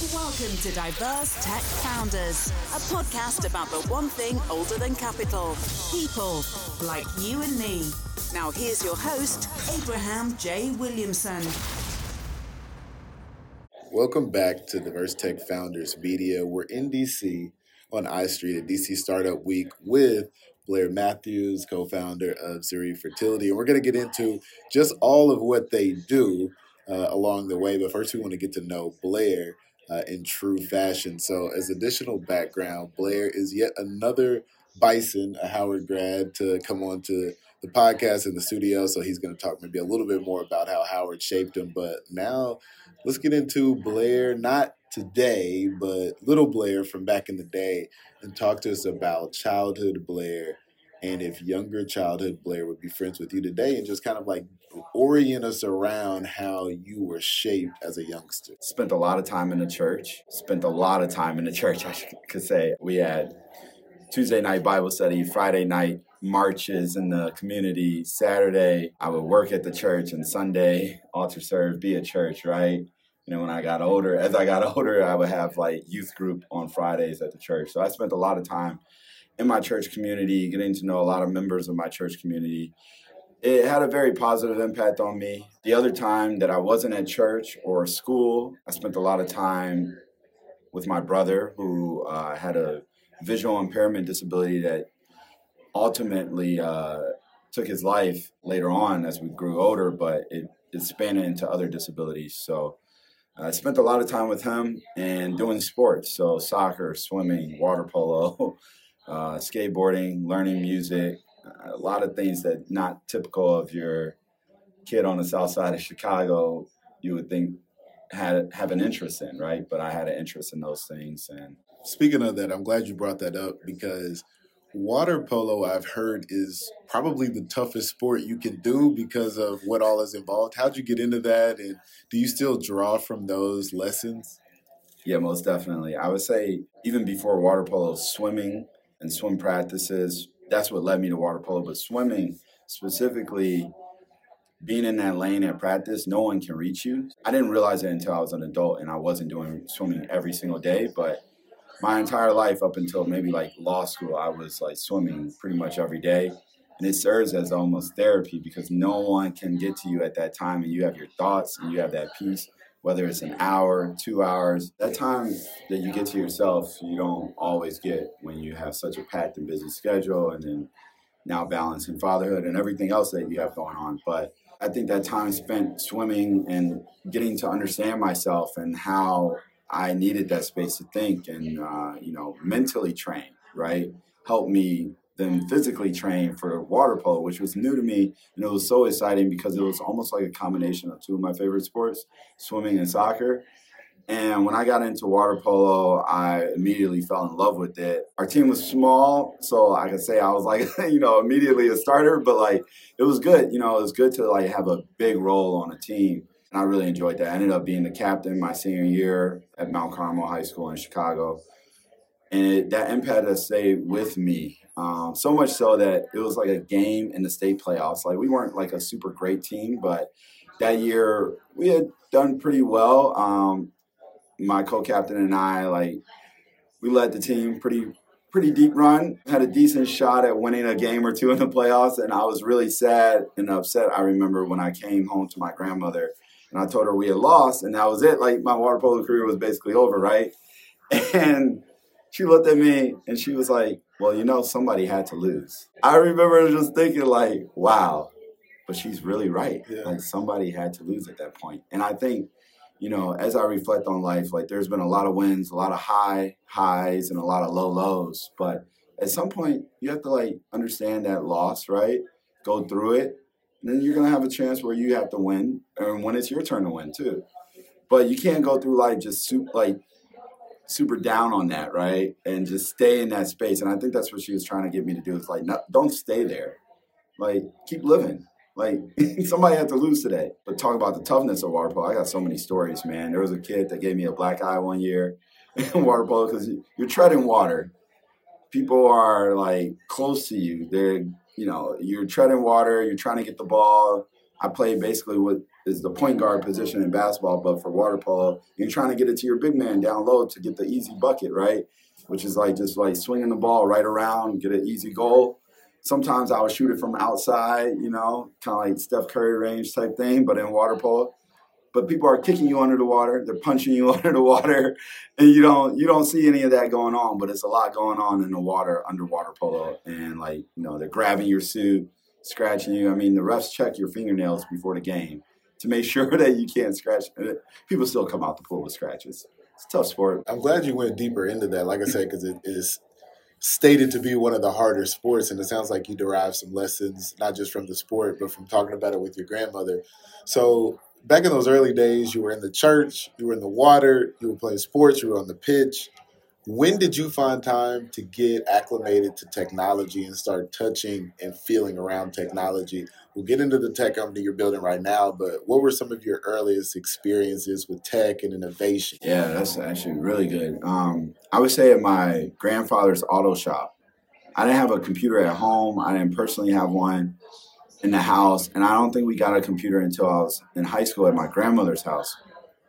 Welcome to Diverse Tech Founders, a podcast about the one thing older than capital people like you and me. Now, here's your host, Abraham J. Williamson. Welcome back to Diverse Tech Founders Media. We're in DC on I Street at DC Startup Week with Blair Matthews, co founder of Zuri Fertility. And we're going to get into just all of what they do uh, along the way. But first, we want to get to know Blair uh, in true fashion. So, as additional background, Blair is yet another Bison, a Howard grad, to come on to the podcast in the studio. So, he's going to talk maybe a little bit more about how Howard shaped him. But now, let's get into Blair, not today, but little Blair from back in the day, and talk to us about childhood Blair and if younger childhood Blair would be friends with you today and just kind of like orient us around how you were shaped as a youngster. Spent a lot of time in the church. Spent a lot of time in the church, I could say. We had Tuesday night Bible study, Friday night marches in the community, Saturday I would work at the church, and Sunday altar serve, be at church, right? You know, when I got older, as I got older, I would have like youth group on Fridays at the church. So I spent a lot of time in my church community, getting to know a lot of members of my church community. It had a very positive impact on me. The other time that I wasn't at church or school, I spent a lot of time with my brother who uh, had a visual impairment disability that ultimately uh, took his life later on as we grew older, but it, it spanned into other disabilities. So I spent a lot of time with him and doing sports. So soccer, swimming, water polo, uh, skateboarding, learning music, a lot of things that not typical of your kid on the south side of Chicago you would think had have an interest in, right? But I had an interest in those things. And speaking of that, I'm glad you brought that up because water polo I've heard is probably the toughest sport you can do because of what all is involved. How'd you get into that, and do you still draw from those lessons? Yeah, most definitely. I would say even before water polo, swimming and swim practices. That's what led me to water polo. But swimming specifically, being in that lane at practice, no one can reach you. I didn't realize it until I was an adult and I wasn't doing swimming every single day. But my entire life up until maybe like law school, I was like swimming pretty much every day. And it serves as almost therapy because no one can get to you at that time and you have your thoughts and you have that peace whether it's an hour, two hours, that time that you get to yourself, you don't always get when you have such a packed and busy schedule and then now balancing fatherhood and everything else that you have going on. But I think that time spent swimming and getting to understand myself and how I needed that space to think and, uh, you know, mentally train, right? Helped me then mm. physically train for water polo, which was new to me. And it was so exciting because it was almost like a combination of two of my favorite sports, swimming and soccer. And when I got into water polo, I immediately fell in love with it. Our team was small, so I could say I was like, you know, immediately a starter, but like it was good. You know, it was good to like have a big role on a team. And I really enjoyed that. I ended up being the captain my senior year at Mount Carmel High School in Chicago. And it, that impact has stayed with me um, so much so that it was like a game in the state playoffs. Like we weren't like a super great team, but that year we had done pretty well. Um, my co-captain and I, like, we led the team pretty pretty deep run. Had a decent shot at winning a game or two in the playoffs, and I was really sad and upset. I remember when I came home to my grandmother and I told her we had lost, and that was it. Like my water polo career was basically over, right? And she looked at me and she was like, well, you know, somebody had to lose. I remember just thinking, like, wow, but she's really right. Yeah. Like, somebody had to lose at that point. And I think, you know, as I reflect on life, like, there's been a lot of wins, a lot of high highs, and a lot of low lows. But at some point, you have to, like, understand that loss, right? Go through it. And then you're going to have a chance where you have to win, and when it's your turn to win, too. But you can't go through life just soup, like super down on that, right? And just stay in that space. And I think that's what she was trying to get me to do. It's like, no, don't stay there. Like, keep living. Like, somebody had to lose today. But talk about the toughness of water polo. I got so many stories, man. There was a kid that gave me a black eye one year in water polo because you're treading water. People are like close to you. They're, you know, you're treading water. You're trying to get the ball. I played basically what is the point guard position in basketball, but for water polo, you're trying to get it to your big man down low to get the easy bucket, right? Which is like just like swinging the ball right around, get an easy goal. Sometimes I would shoot it from outside, you know, kind of like Steph Curry range type thing, but in water polo. But people are kicking you under the water, they're punching you under the water, and you don't you don't see any of that going on. But it's a lot going on in the water underwater polo, and like you know they're grabbing your suit, scratching you. I mean, the refs check your fingernails before the game to make sure that you can't scratch. People still come out the pool with scratches. It's a tough sport. I'm glad you went deeper into that. Like I said, because it is stated to be one of the harder sports, and it sounds like you derived some lessons not just from the sport, but from talking about it with your grandmother. So back in those early days, you were in the church, you were in the water, you were playing sports, you were on the pitch. When did you find time to get acclimated to technology and start touching and feeling around technology? We'll get into the tech company you're building right now, but what were some of your earliest experiences with tech and innovation? Yeah, that's actually really good. Um, I would say at my grandfather's auto shop, I didn't have a computer at home. I didn't personally have one in the house, and I don't think we got a computer until I was in high school at my grandmother's house.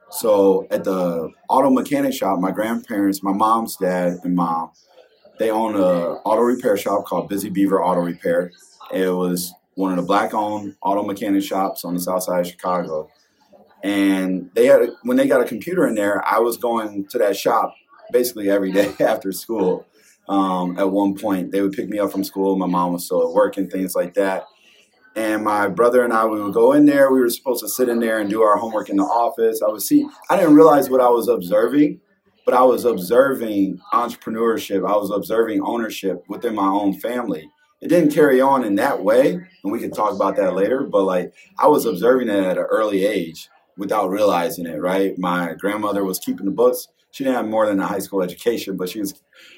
So at the auto mechanic shop, my grandparents, my mom's dad and mom, they own a auto repair shop called Busy Beaver Auto Repair. It was one of the black-owned auto mechanic shops on the south side of Chicago. And they had when they got a computer in there, I was going to that shop basically every day after school. Um, at one point, they would pick me up from school. My mom was still at work and things like that and my brother and I we would go in there. We were supposed to sit in there and do our homework in the office. I would see. I didn't realize what I was observing, but I was observing entrepreneurship. I was observing ownership within my own family. It didn't carry on in that way, and we could talk about that later. But like I was observing it at an early age without realizing it. Right, my grandmother was keeping the books. She didn't have more than a high school education, but she was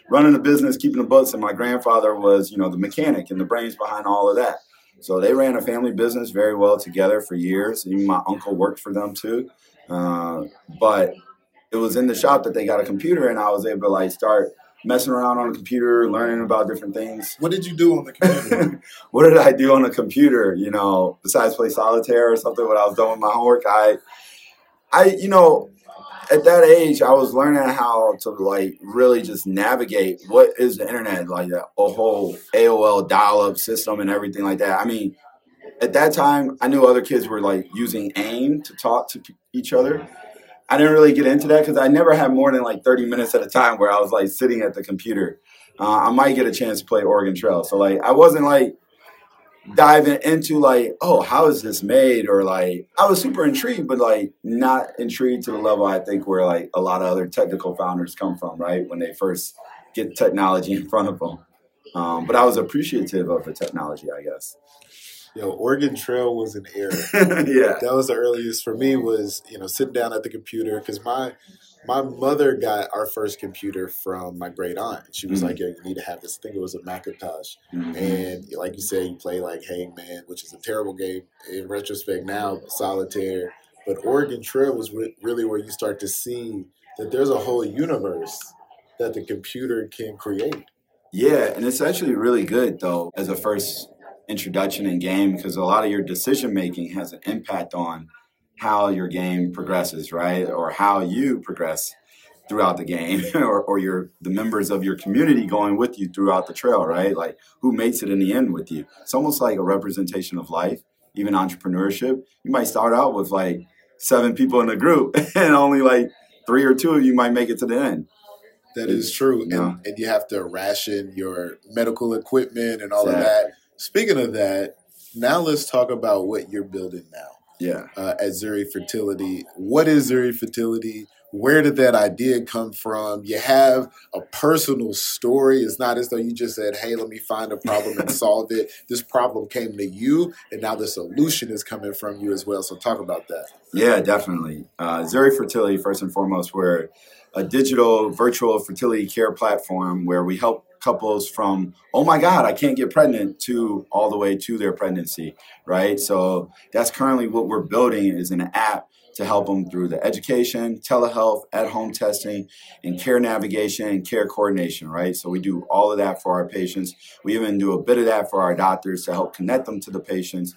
running the business, keeping the books. And my grandfather was, you know, the mechanic and the brains behind all of that. So they ran a family business very well together for years. Even my uncle worked for them too. Uh, but it was in the shop that they got a computer, and I was able to like start messing around on the computer, learning about different things. What did you do on the computer? what did I do on the computer? You know, besides play solitaire or something when I was done with my homework, I, I, you know, at that age, I was learning how to like really just navigate what is the internet, like a whole AOL dial-up system and everything like that. I mean, at that time, I knew other kids were like using AIM to talk to each other. I didn't really get into that because I never had more than like 30 minutes at a time where I was like sitting at the computer. Uh, I might get a chance to play Oregon Trail. So like I wasn't like diving into like, oh, how is this made? Or like, I was super intrigued, but like not intrigued to the level I think where like a lot of other technical founders come from, right? When they first get technology in front of them. Um, but I was appreciative of the technology, I guess. Yo, Oregon Trail was an era. yeah, that was the earliest for me. Was you know sitting down at the computer because my my mother got our first computer from my great aunt. She was mm-hmm. like, "Yo, you need to have this." I think it was a Macintosh, mm-hmm. and like you said, you play like Hangman, which is a terrible game in retrospect now. Solitaire, but Oregon Trail was re- really where you start to see that there's a whole universe that the computer can create. Yeah, and it's actually really good though as a first introduction in game because a lot of your decision making has an impact on how your game progresses, right? Or how you progress throughout the game or, or your the members of your community going with you throughout the trail, right? Like who makes it in the end with you. It's almost like a representation of life, even entrepreneurship. You might start out with like seven people in a group and only like three or two of you might make it to the end. That is true. Yeah. And, and you have to ration your medical equipment and all exactly. of that. Speaking of that, now let's talk about what you're building now yeah. Uh, at Zuri Fertility. What is Zuri Fertility? Where did that idea come from? You have a personal story. It's not as though you just said, hey, let me find a problem and solve it. This problem came to you, and now the solution is coming from you as well. So, talk about that. Yeah, definitely. Uh, Zuri Fertility, first and foremost, we're a digital virtual fertility care platform where we help couples from oh my god i can't get pregnant to all the way to their pregnancy right? So that's currently what we're building is an app to help them through the education telehealth at home testing and care navigation and care coordination right? So we do all of that for our patients. We even do a bit of that for our doctors to help connect them to the patients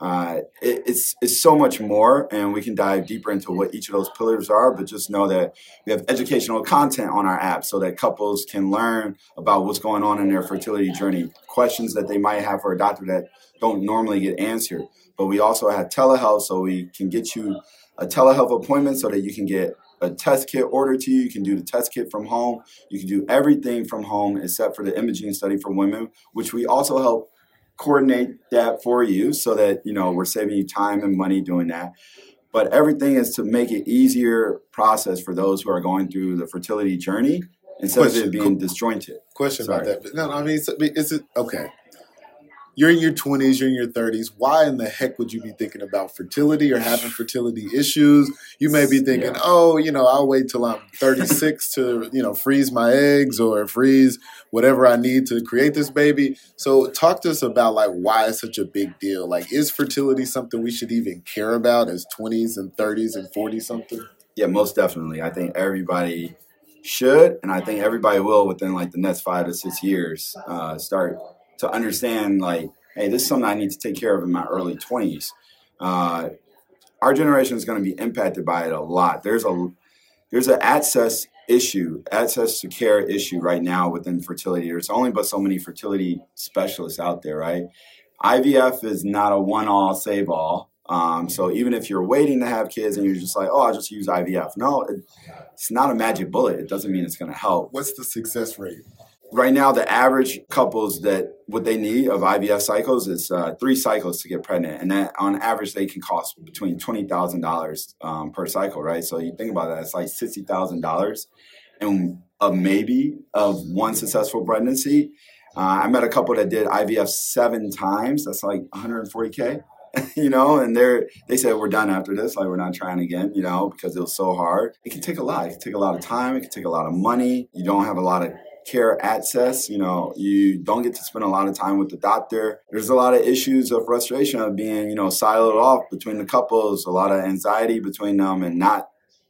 uh, it, it's it's so much more, and we can dive deeper into what each of those pillars are. But just know that we have educational content on our app, so that couples can learn about what's going on in their fertility journey, questions that they might have for a doctor that don't normally get answered. But we also have telehealth, so we can get you a telehealth appointment so that you can get a test kit ordered to you. You can do the test kit from home. You can do everything from home except for the imaging study for women, which we also help coordinate that for you so that you know we're saving you time and money doing that. But everything is to make it easier process for those who are going through the fertility journey instead question, of it being disjointed. Question Sorry. about that. No i mean is it okay you're in your 20s, you're in your 30s. Why in the heck would you be thinking about fertility or having fertility issues? You may be thinking, yeah. oh, you know, I'll wait till I'm 36 to, you know, freeze my eggs or freeze whatever I need to create this baby. So talk to us about like why it's such a big deal. Like, is fertility something we should even care about as 20s and 30s and 40 something? Yeah, most definitely. I think everybody should, and I think everybody will within like the next five to six years uh, start to understand like, hey, this is something I need to take care of in my early 20s. Uh, our generation is going to be impacted by it a lot. There's a there's an access issue, access to care issue right now within fertility. There's only but so many fertility specialists out there, right? IVF is not a one all save all. Um, so even if you're waiting to have kids and you're just like, oh, I'll just use IVF. No, it, it's not a magic bullet. It doesn't mean it's going to help. What's the success rate? Right now the average couples that what they need of IVF cycles is uh, three cycles to get pregnant, and that on average they can cost between twenty thousand um, dollars per cycle, right? So you think about that, it's like sixty thousand dollars, and a maybe of one successful pregnancy. Uh, I met a couple that did IVF seven times. That's like one hundred forty k. you know, and they're they said we're done after this, like we're not trying again, you know, because it was so hard. It can take a lot. It can take a lot of time. It can take a lot of money. You don't have a lot of care access. You know, you don't get to spend a lot of time with the doctor. There's a lot of issues of frustration of being, you know, siloed off between the couples, a lot of anxiety between them and not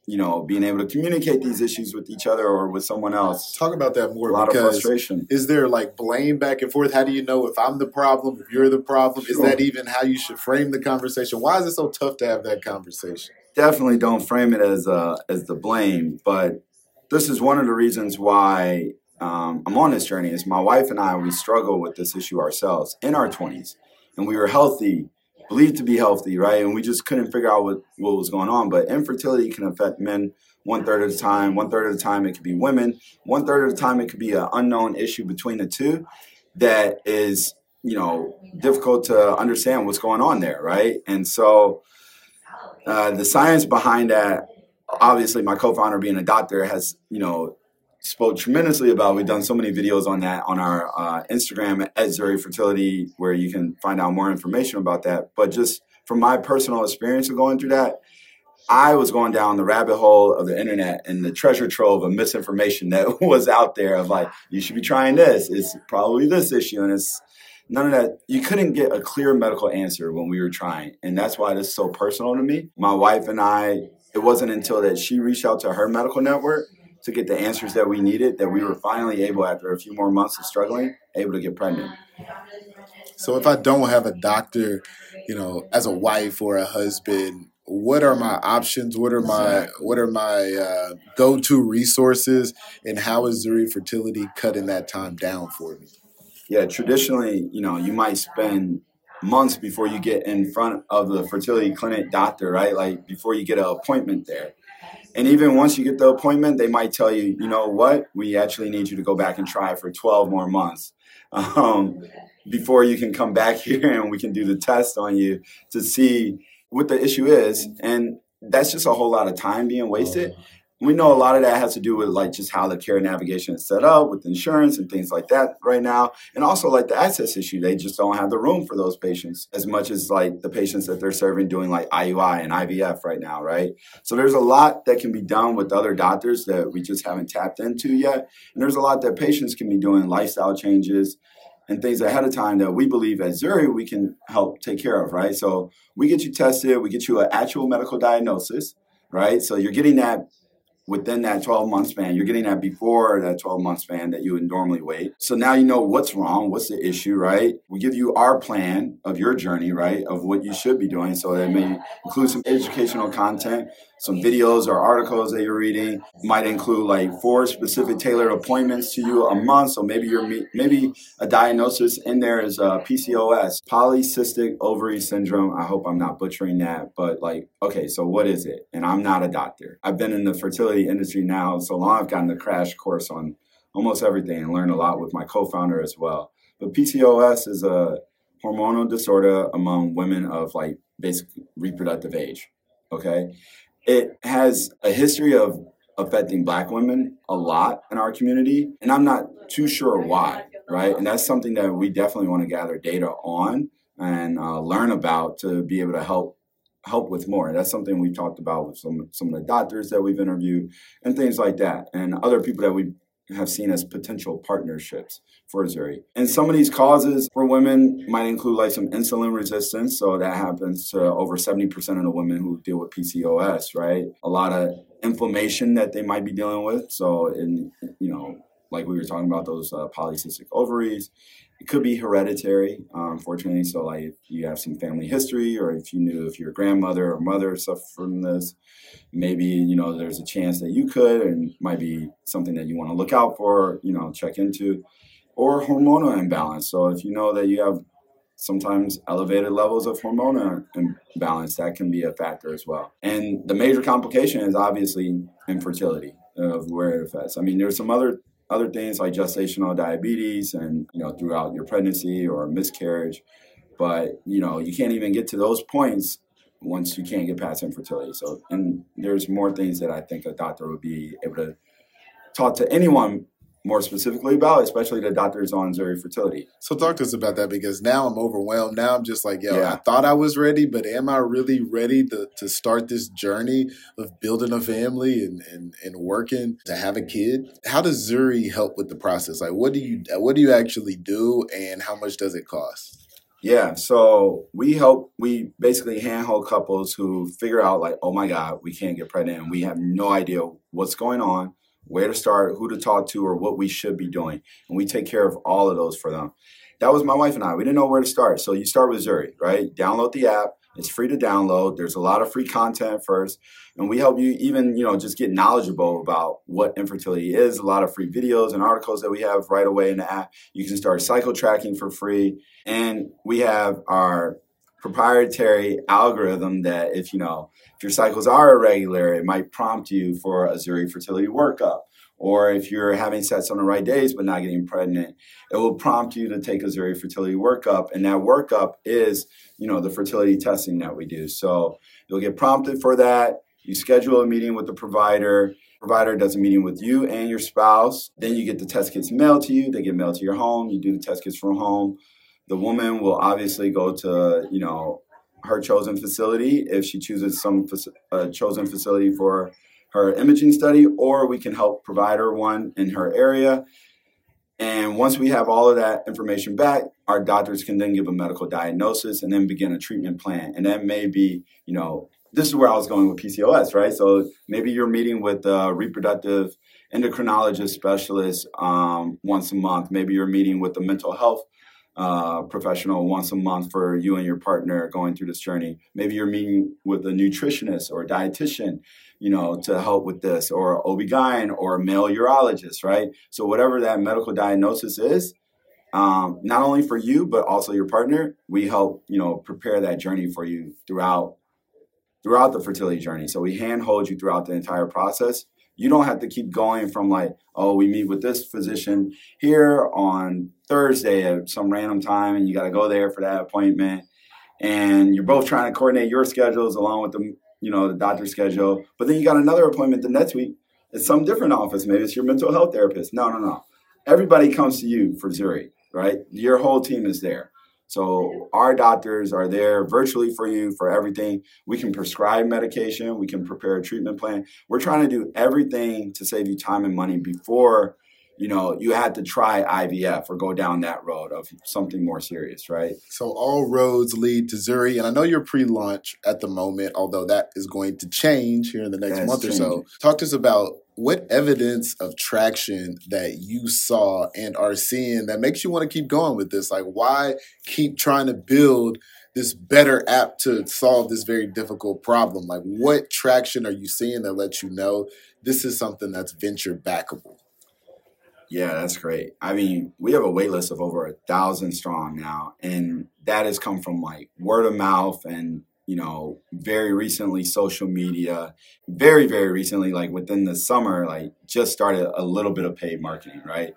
you know, being able to communicate these issues with each other or with someone else. Talk about that more. A lot of frustration. Is there like blame back and forth? How do you know if I'm the problem, if you're the problem? Sure. Is that even how you should frame the conversation? Why is it so tough to have that conversation? Definitely don't frame it as uh, as the blame, but this is one of the reasons why um, I'm on this journey is my wife and I, we struggle with this issue ourselves in our 20s. And we were healthy, believed to be healthy, right? And we just couldn't figure out what, what was going on. But infertility can affect men one third of the time, one third of the time it could be women, one third of the time it could be an unknown issue between the two that is, you know, difficult to understand what's going on there, right? And so uh, the science behind that, obviously, my co founder being a doctor has, you know, spoke tremendously about. We've done so many videos on that on our uh, Instagram at Zuri Fertility, where you can find out more information about that. But just from my personal experience of going through that, I was going down the rabbit hole of the internet and the treasure trove of misinformation that was out there of like, you should be trying this. It's probably this issue. And it's none of that. You couldn't get a clear medical answer when we were trying. And that's why this is so personal to me. My wife and I, it wasn't until that she reached out to her medical network to get the answers that we needed that we were finally able, after a few more months of struggling, able to get pregnant. So if I don't have a doctor, you know, as a wife or a husband, what are my options? What are my what are my uh, go to resources? And how is Zuri Fertility cutting that time down for me? Yeah, traditionally, you know, you might spend months before you get in front of the fertility clinic doctor, right? Like before you get an appointment there. And even once you get the appointment, they might tell you, you know what, we actually need you to go back and try for 12 more months um, before you can come back here and we can do the test on you to see what the issue is. And that's just a whole lot of time being wasted we know a lot of that has to do with like just how the care navigation is set up with insurance and things like that right now and also like the access issue they just don't have the room for those patients as much as like the patients that they're serving doing like iui and ivf right now right so there's a lot that can be done with other doctors that we just haven't tapped into yet and there's a lot that patients can be doing lifestyle changes and things ahead of time that we believe at Zuri we can help take care of, right? So we get you tested, we get you an actual medical diagnosis, right? So you're getting that within that 12 month span. You're getting that before that 12 month span that you would normally wait. So now you know what's wrong, what's the issue, right? We give you our plan of your journey, right, of what you should be doing. So that may include some educational content, some videos or articles that you're reading. Might include like four specific tailored appointments to you a month. So maybe you're maybe a diagnosis in there is uh, PCOS, polycystic ovary syndrome. I hope I'm not butchering that, but like, okay, so what is it? And I'm not a doctor. I've been in the fertility industry now so long. I've gotten the crash course on almost everything and learned a lot with my co-founder as well. But PCOS is a hormonal disorder among women of like basic reproductive age. Okay. It has a history of affecting black women a lot in our community. And I'm not too sure why, right? And that's something that we definitely want to gather data on and uh, learn about to be able to help help with more. That's something we've talked about with some some of the doctors that we've interviewed and things like that, and other people that we have seen as potential partnerships for Zuri. And some of these causes for women might include like some insulin resistance. So that happens to over 70% of the women who deal with PCOS, right? A lot of inflammation that they might be dealing with. So, in, you know, like we were talking about those uh, polycystic ovaries, it could be hereditary, um, unfortunately. So, like if you have some family history, or if you knew if your grandmother or mother suffered from this, maybe you know there's a chance that you could, and might be something that you want to look out for, you know, check into, or hormonal imbalance. So, if you know that you have sometimes elevated levels of hormonal imbalance, that can be a factor as well. And the major complication is obviously infertility of where it affects. I mean, there's some other other things like gestational diabetes and you know throughout your pregnancy or miscarriage. But you know you can't even get to those points once you can't get past infertility. So and there's more things that i think a doctor would be able to talk to anyone more specifically about, especially the doctors on Zuri fertility. So talk to us about that because now I'm overwhelmed. Now I'm just like, yo, yeah. I thought I was ready, but am I really ready to, to start this journey of building a family and, and, and working to have a kid? How does Zuri help with the process? Like what do you what do you actually do and how much does it cost? Yeah, so we help we basically handhold couples who figure out like, oh my God, we can't get pregnant and we have no idea what's going on where to start, who to talk to, or what we should be doing. And we take care of all of those for them. That was my wife and I. We didn't know where to start. So you start with Zuri, right? Download the app. It's free to download. There's a lot of free content first. And we help you even, you know, just get knowledgeable about what infertility is. A lot of free videos and articles that we have right away in the app. You can start cycle tracking for free. And we have our proprietary algorithm that if you know if your cycles are irregular, it might prompt you for a Zuri fertility workup. Or if you're having sex on the right days but not getting pregnant, it will prompt you to take a Zuri fertility workup. And that workup is, you know, the fertility testing that we do. So you'll get prompted for that. You schedule a meeting with the provider. Provider does a meeting with you and your spouse. Then you get the test kits mailed to you. They get mailed to your home. You do the test kits from home the woman will obviously go to you know her chosen facility if she chooses some uh, chosen facility for her imaging study, or we can help provide her one in her area. And once we have all of that information back, our doctors can then give a medical diagnosis and then begin a treatment plan. And that may be, you know, this is where I was going with PCOS, right? So maybe you're meeting with a reproductive endocrinologist specialist um, once a month. Maybe you're meeting with a mental health uh, professional once a month for you and your partner going through this journey. Maybe you're meeting with a nutritionist or a dietitian, you know, to help with this, or OB-GYN or a male urologist, right? So whatever that medical diagnosis is, um, not only for you but also your partner, we help you know prepare that journey for you throughout throughout the fertility journey. So we handhold you throughout the entire process you don't have to keep going from like, oh, we meet with this physician here on Thursday at some random time, and you got to go there for that appointment. And you're both trying to coordinate your schedules along with the, you know, the doctor's schedule. But then you got another appointment the next week at some different office. Maybe it's your mental health therapist. No, no, no. Everybody comes to you for Zuri, right? Your whole team is there. So our doctors are there virtually for you for everything. We can prescribe medication, we can prepare a treatment plan. We're trying to do everything to save you time and money before you know, you had to try IVF or go down that road of something more serious, right? So all roads lead to Zuri, and I know you're pre-launch at the moment, although that is going to change here in the next That's month or so. Talk to us about what evidence of traction that you saw and are seeing that makes you want to keep going with this. Like, why keep trying to build this better app to solve this very difficult problem? Like, what traction are you seeing that lets you know this is something that's venture backable? Yeah, that's great. I mean, we have a wait list of over a thousand strong now, and that has come from like word of mouth and you know, very recently social media, very, very recently, like within the summer, like just started a little bit of paid marketing, right?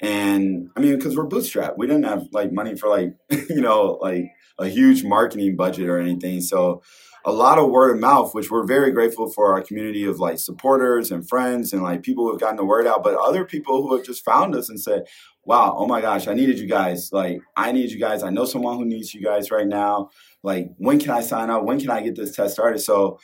And I mean, because we're bootstrapped, we didn't have like money for like, you know, like a huge marketing budget or anything. So a lot of word of mouth, which we're very grateful for our community of like supporters and friends and like people who have gotten the word out, but other people who have just found us and said, wow, oh my gosh, I needed you guys. Like, I need you guys. I know someone who needs you guys right now. Like, when can I sign up? When can I get this test started? So,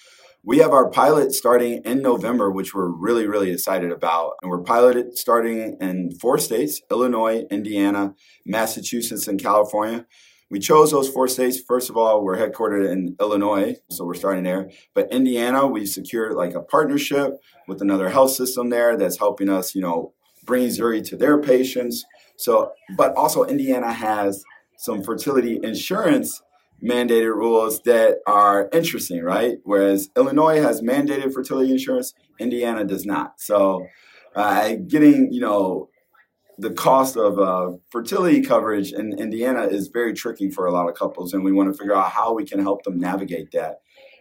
we have our pilot starting in November, which we're really, really excited about. And we're piloted starting in four states Illinois, Indiana, Massachusetts, and California. We chose those four states. First of all, we're headquartered in Illinois, so we're starting there. But Indiana, we secured like a partnership with another health system there that's helping us, you know, bring Zuri to their patients. So, but also Indiana has some fertility insurance mandated rules that are interesting, right? Whereas Illinois has mandated fertility insurance, Indiana does not. So, uh, getting you know the cost of uh, fertility coverage in Indiana is very tricky for a lot of couples, and we want to figure out how we can help them navigate that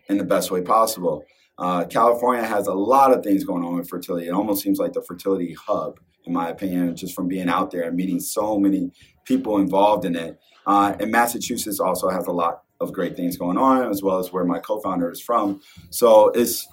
in the best way possible. Uh, California has a lot of things going on with fertility. It almost seems like the fertility hub, in my opinion, just from being out there and meeting so many people involved in it. Uh, and Massachusetts also has a lot of great things going on, as well as where my co-founder is from. So it's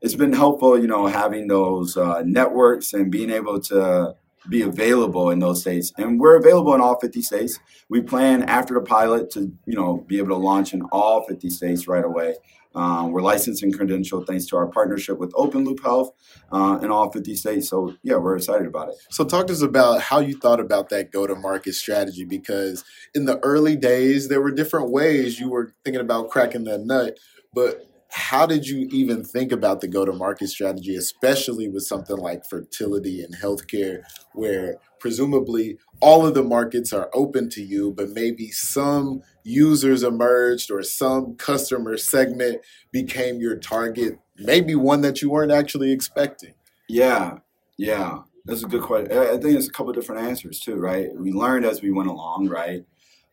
it's been helpful, you know, having those uh, networks and being able to be available in those states. And we're available in all 50 states. We plan after the pilot to, you know, be able to launch in all 50 states right away. Um, we're licensed and credentialed thanks to our partnership with Open Loop Health uh, in all 50 states. So, yeah, we're excited about it. So, talk to us about how you thought about that go to market strategy because in the early days, there were different ways you were thinking about cracking that nut. But how did you even think about the go to market strategy, especially with something like fertility and healthcare, where presumably all of the markets are open to you, but maybe some users emerged or some customer segment became your target, maybe one that you weren't actually expecting? Yeah, yeah. That's a good question. I think there's a couple different answers too, right? We learned as we went along, right?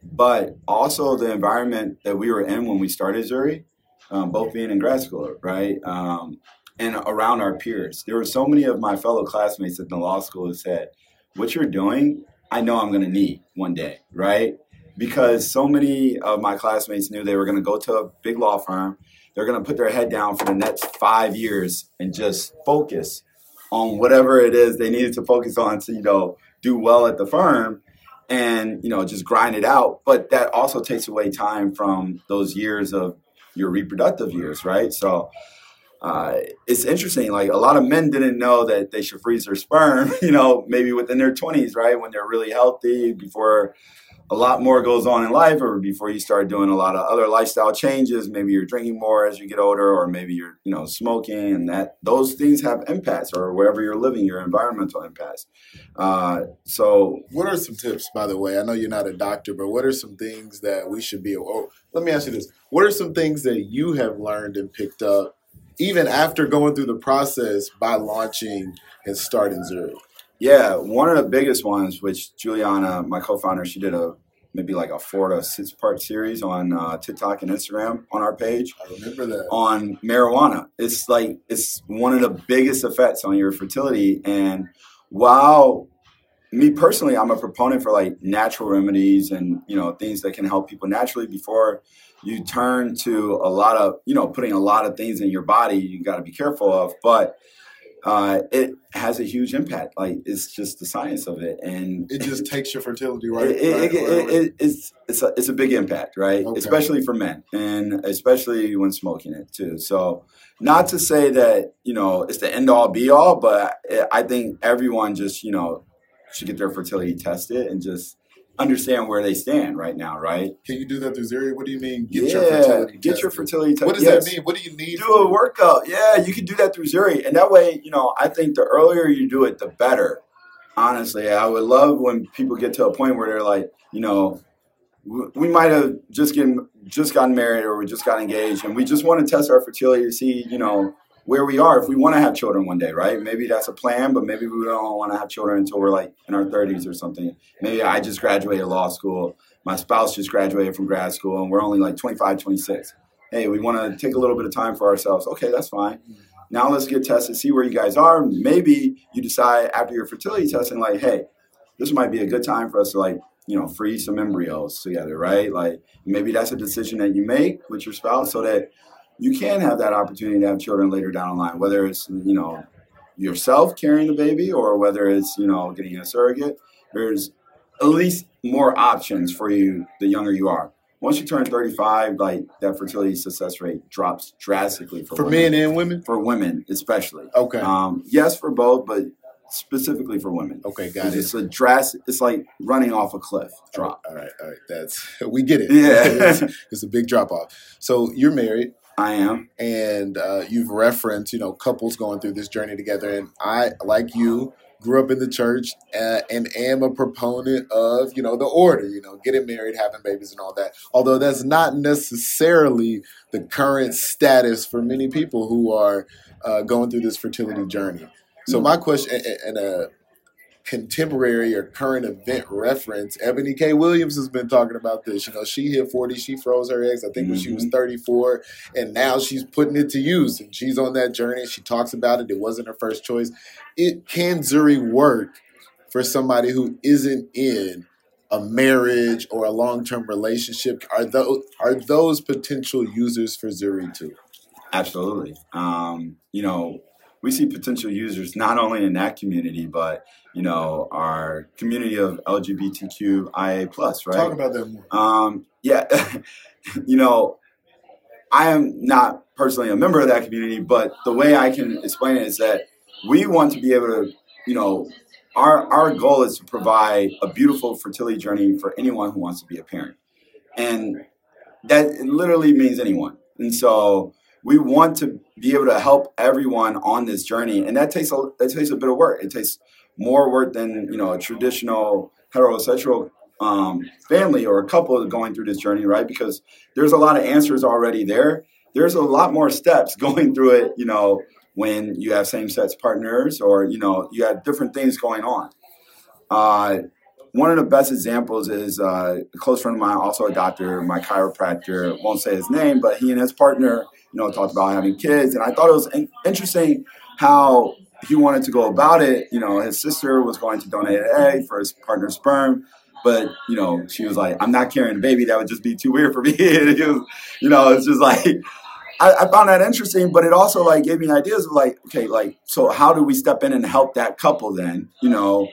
But also the environment that we were in when we started Zuri, um, both being in grad school, right? Um, and around our peers. There were so many of my fellow classmates at the law school who said, What you're doing, I know I'm going to need one day, right? Because so many of my classmates knew they were going to go to a big law firm, they're going to put their head down for the next five years and just focus on whatever it is they needed to focus on to, you know, do well at the firm and, you know, just grind it out. But that also takes away time from those years of your reproductive years, right? So uh, it's interesting. Like a lot of men didn't know that they should freeze their sperm, you know, maybe within their 20s, right? When they're really healthy before a lot more goes on in life or before you start doing a lot of other lifestyle changes maybe you're drinking more as you get older or maybe you're you know smoking and that those things have impacts or wherever you're living your environmental impacts uh, so What are some tips, by the way? I know you're not a doctor, but what are some things that we should be? Or let me ask you this: What are some things that you have learned and picked up, even after going through the process by launching and starting Zuri yeah one of the biggest ones which juliana my co-founder she did a maybe like a four to six part series on uh, tiktok and instagram on our page I remember that. on marijuana. It's like it's one of the biggest effects on your fertility. And while me personally, I'm a proponent for like natural remedies and you know things that can help people naturally before you turn to a lot of you know putting a lot of things in your body you got to be careful of but uh, it has a huge impact like it's just the science of it and It just takes your fertility right. it, it, right, it, right, right. it- it's it's a, it's a big impact, right? Okay. Especially for men, and especially when smoking it too. So, not to say that you know it's the end all be all, but I I think everyone just you know should get their fertility tested and just understand where they stand right now, right? Can you do that through Zuri? What do you mean? Get yeah, your fertility get tested? your fertility test. What does yes. that mean? What do you need? Do a workup. Yeah, you can do that through Zuri, and that way, you know, I think the earlier you do it, the better. Honestly, I would love when people get to a point where they're like, you know, we might have just getting just gotten married or we just got engaged, and we just want to test our fertility to see, you know, where we are if we want to have children one day, right? Maybe that's a plan, but maybe we don't want to have children until we're like in our 30s or something. Maybe I just graduated law school, my spouse just graduated from grad school, and we're only like 25, 26. Hey, we want to take a little bit of time for ourselves. Okay, that's fine. Now let's get tested, see where you guys are. Maybe you decide after your fertility testing, like, hey, this might be a good time for us to like, you know, freeze some embryos together, right? Like maybe that's a decision that you make with your spouse so that you can have that opportunity to have children later down the line, whether it's, you know, yourself carrying the baby or whether it's, you know, getting a surrogate. There's at least more options for you the younger you are. Once you turn 35, like that fertility success rate drops drastically for, for women. men and women. For women, especially. Okay. Um, yes, for both, but specifically for women. Okay, got it. It's a drastic. It's like running off a cliff drop. All right, all right. That's we get it. Yeah. it's, it's a big drop off. So you're married, I am. and uh, you've referenced, you know, couples going through this journey together. And I, like you, grew up in the church uh, and am a proponent of, you know, the order, you know, getting married, having babies, and all that. Although that's not necessarily the current status for many people who are uh, going through this fertility journey. So my question, and a contemporary or current event reference, Eboni K. Williams has been talking about this. You know, she hit 40, she froze her eggs, I think when she was 34, and now she's putting it to use and she's on that journey. She talks about it. It wasn't her first choice. It can Zuri work for somebody who isn't in a marriage or a long-term relationship? Are those are those potential users for Zuri too? Absolutely. Um, you know, we see potential users not only in that community, but you know, our community of LGBTQIA plus, right? Talk about that more. Um, yeah, you know, I am not personally a member of that community, but the way I can explain it is that we want to be able to, you know, our our goal is to provide a beautiful fertility journey for anyone who wants to be a parent, and that literally means anyone. And so we want to be able to help everyone on this journey, and that takes a that takes a bit of work. It takes more work than you know a traditional heterosexual um, family or a couple going through this journey, right? Because there's a lot of answers already there. There's a lot more steps going through it, you know, when you have same-sex partners or you know you have different things going on. Uh, one of the best examples is uh, a close friend of mine, also a doctor, my chiropractor. Won't say his name, but he and his partner, you know, talked about having kids, and I thought it was in- interesting how he wanted to go about it. You know, his sister was going to donate an egg for his partner's sperm, but you know, she was like, "I'm not carrying a baby. That would just be too weird for me." was, you know, it's just like. I, I found that interesting, but it also like gave me ideas of like, okay, like, so how do we step in and help that couple then? You know,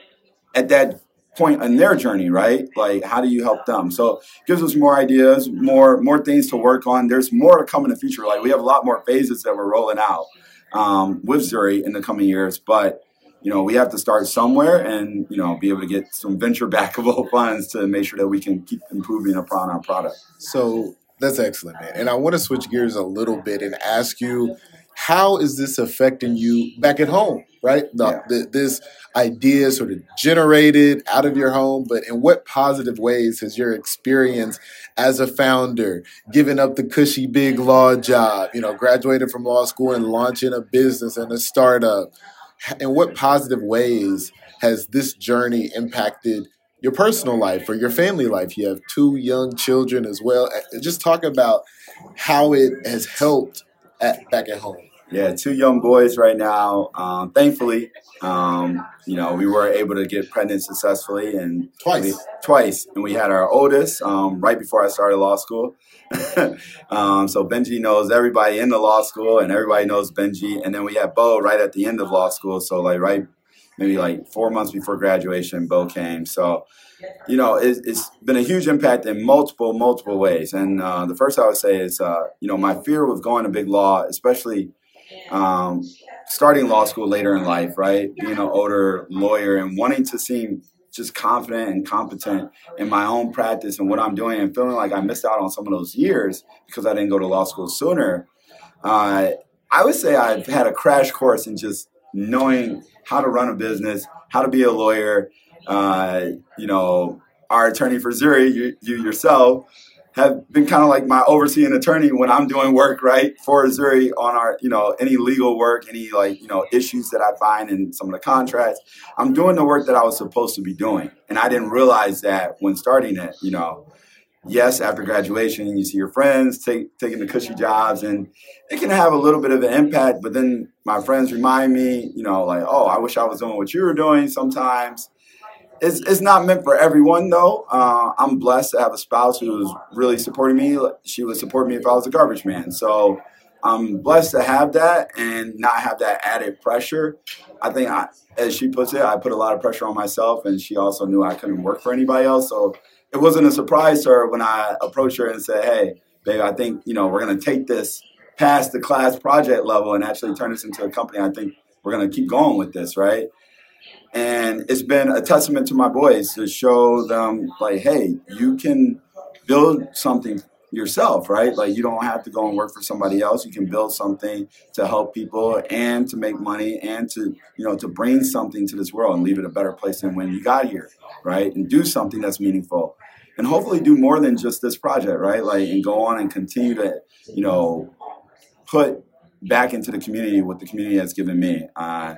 at that point in their journey, right? Like, how do you help them? So gives us more ideas, more more things to work on. There's more to come in the future. Like, we have a lot more phases that we're rolling out um, with Zuri in the coming years, but you know, we have to start somewhere and you know be able to get some venture backable funds to make sure that we can keep improving upon our product. So that's excellent, man. And I want to switch gears a little bit and ask you, how is this affecting you back at home? Right, the, Yeah. the, this idea sort of generated out of your home, but in what positive ways has your experience as a founder, giving up the cushy big law job, you know, graduating from law school and launching a business and a startup? In what positive ways has this journey impacted your personal life or your family life. You have two young children as well. Just talk about how it has helped at, back at home. Yeah, two young boys right now. Um, thankfully, um, you know, we were able to get pregnant successfully and Twice. we- twice, and we had our oldest um, right before I started law school. um, so Benji knows everybody in the law school, and everybody knows Benji. And then we had Bo right at the end of law school. So like right, maybe like four months before graduation, Bo came. So you know, it's, it's been a huge impact in multiple, multiple ways. And uh, the first I would say is, uh, you know, my fear with going to big law, especially um, starting law school later in life, right? Being an older lawyer and wanting to seem just confident and competent in my own practice and what I'm doing, and feeling like I missed out on some of those years because I didn't go to law school sooner. Uh, I would say I've had a crash course in just knowing how to run a business, how to be a lawyer. Uh, you know, our attorney for Zuri, you, you yourself, have been kind of like my overseeing attorney when I'm doing work, right, for Zuri on our, you know, any legal work, any like, you know, issues that I find in some of the contracts. I'm doing the work that I was supposed to be doing. And I didn't realize that when starting it, you know. Yes, after graduation, you see your friends take, taking the cushy jobs, and it can have a little bit of an impact. But then my friends remind me, you know, like, oh, I wish I was doing what you were doing sometimes it's, it's not meant for everyone though. Uh, I'm blessed to have a spouse who's really supporting me. She would support me if I was a garbage man. So I'm blessed to have that and not have that added pressure. I think, I, as she puts it, I put a lot of pressure on myself, and she also knew I couldn't work for anybody else. So it wasn't a surprise to her when I approached her and said, "Hey, babe, I think you know we're to take this past the class project level and actually turn this into a company. I think we're to keep going with this, right?" And it's been a testament to my boys to show them like hey you can build something yourself right? Like you don't have to go and work for somebody else. You can build something to help people and to make money and to you know to bring something to this world and leave it a better place than when you got here right? And do something that's meaningful. And hopefully do more than just this project right? Like and go on and continue to you know put back into the community what the community has given me. Uh,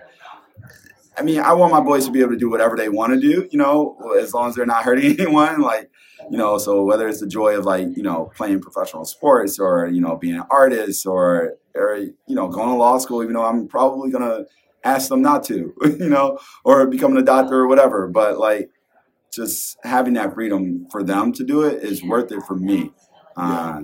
I mean, I want my boys to be able to do whatever they want to do, you know, as long as they're not hurting anyone. Like, you know, so whether it's the joy of like, you know, playing professional sports or, you know, being an artist or, or you know, going to law school, even though I'm probably going to ask them not to, you know, or becoming a doctor or whatever. But like, just having that freedom for them to do it is worth it for me. Uh,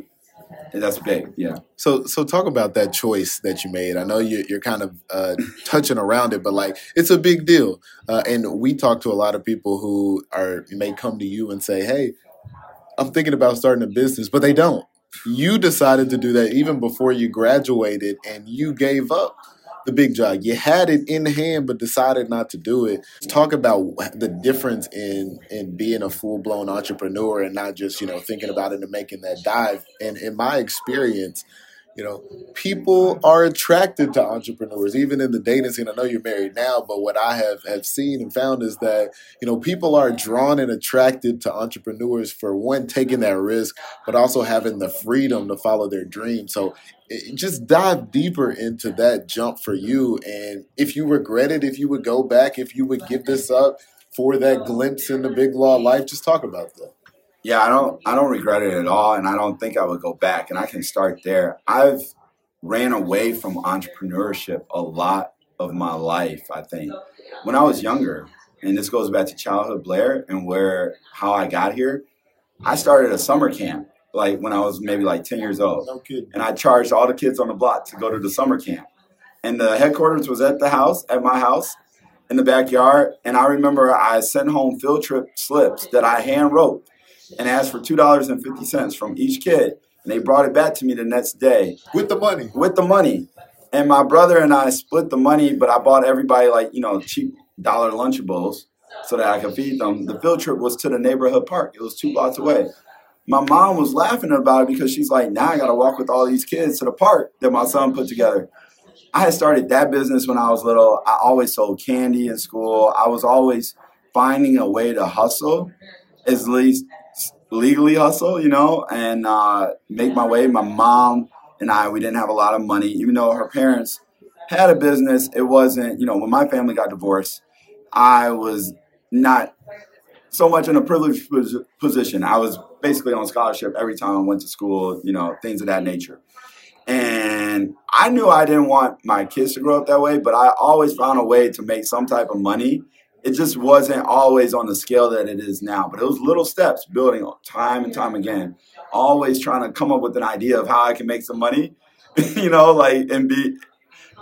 that's big, yeah. So, so talk about that choice that you made. I know you're, you're kind of uh, touching around it, but like it's a big deal. Uh, and we talk to a lot of people who are may come to you and say, "Hey, I'm thinking about starting a business," but they don't. You decided to do that even before you graduated, and you gave up the big job. You had it in hand, but decided not to do it. Talk about the difference in in being a full blown entrepreneur and not just you know thinking about it and making that dive. And in my experience, you know, people are attracted to entrepreneurs, even in the dating scene. I know you're married now, but what I have, have seen and found is that, you know, people are drawn and attracted to entrepreneurs for one, taking that risk, but also having the freedom to follow their dream. So it, just dive deeper into that jump for you. And if you regret it, if you would go back, if you would give this up for that glimpse in the big law life, just talk about that yeah, I don't I don't regret it at all, and I don't think I would go back. And I can start there. I've ran away from entrepreneurship a lot of my life. I think when I was younger, and this goes back to childhood Blair and where how I got here. I started a summer camp like when I was maybe like ten years old, no and I charged all the kids on the block to go to the summer camp. And the headquarters was at the house, at my house, in the backyard. And I remember I sent home field trip slips that I hand wrote and asked for $2.50 from each kid. And they brought it back to me the next day. With the money? With the money. And my brother and I split the money, but I bought everybody like, you know, cheap dollar Lunchables so that I could feed them. The field trip was to the neighborhood park. It was two blocks away. My mom was laughing about it because she's like, now I got to walk with all these kids to the park that my son put together. I had started that business when I was little. I always sold candy in school. I was always finding a way to hustle, at least legally hustle, you know, and uh, make my way. My mom and I, we didn't have a lot of money, even though her parents had a business. It wasn't, you know, when my family got divorced, I was not so much in a privileged position. I was basically on scholarship every time I went to school, you know, things of that nature. And I knew I didn't want my kids to grow up that way, but I always found a way to make some type of money it just wasn't always on the scale that it is now. But it was little steps, building time and time again, always trying to come up with an idea of how I can make some money, you know, like and be.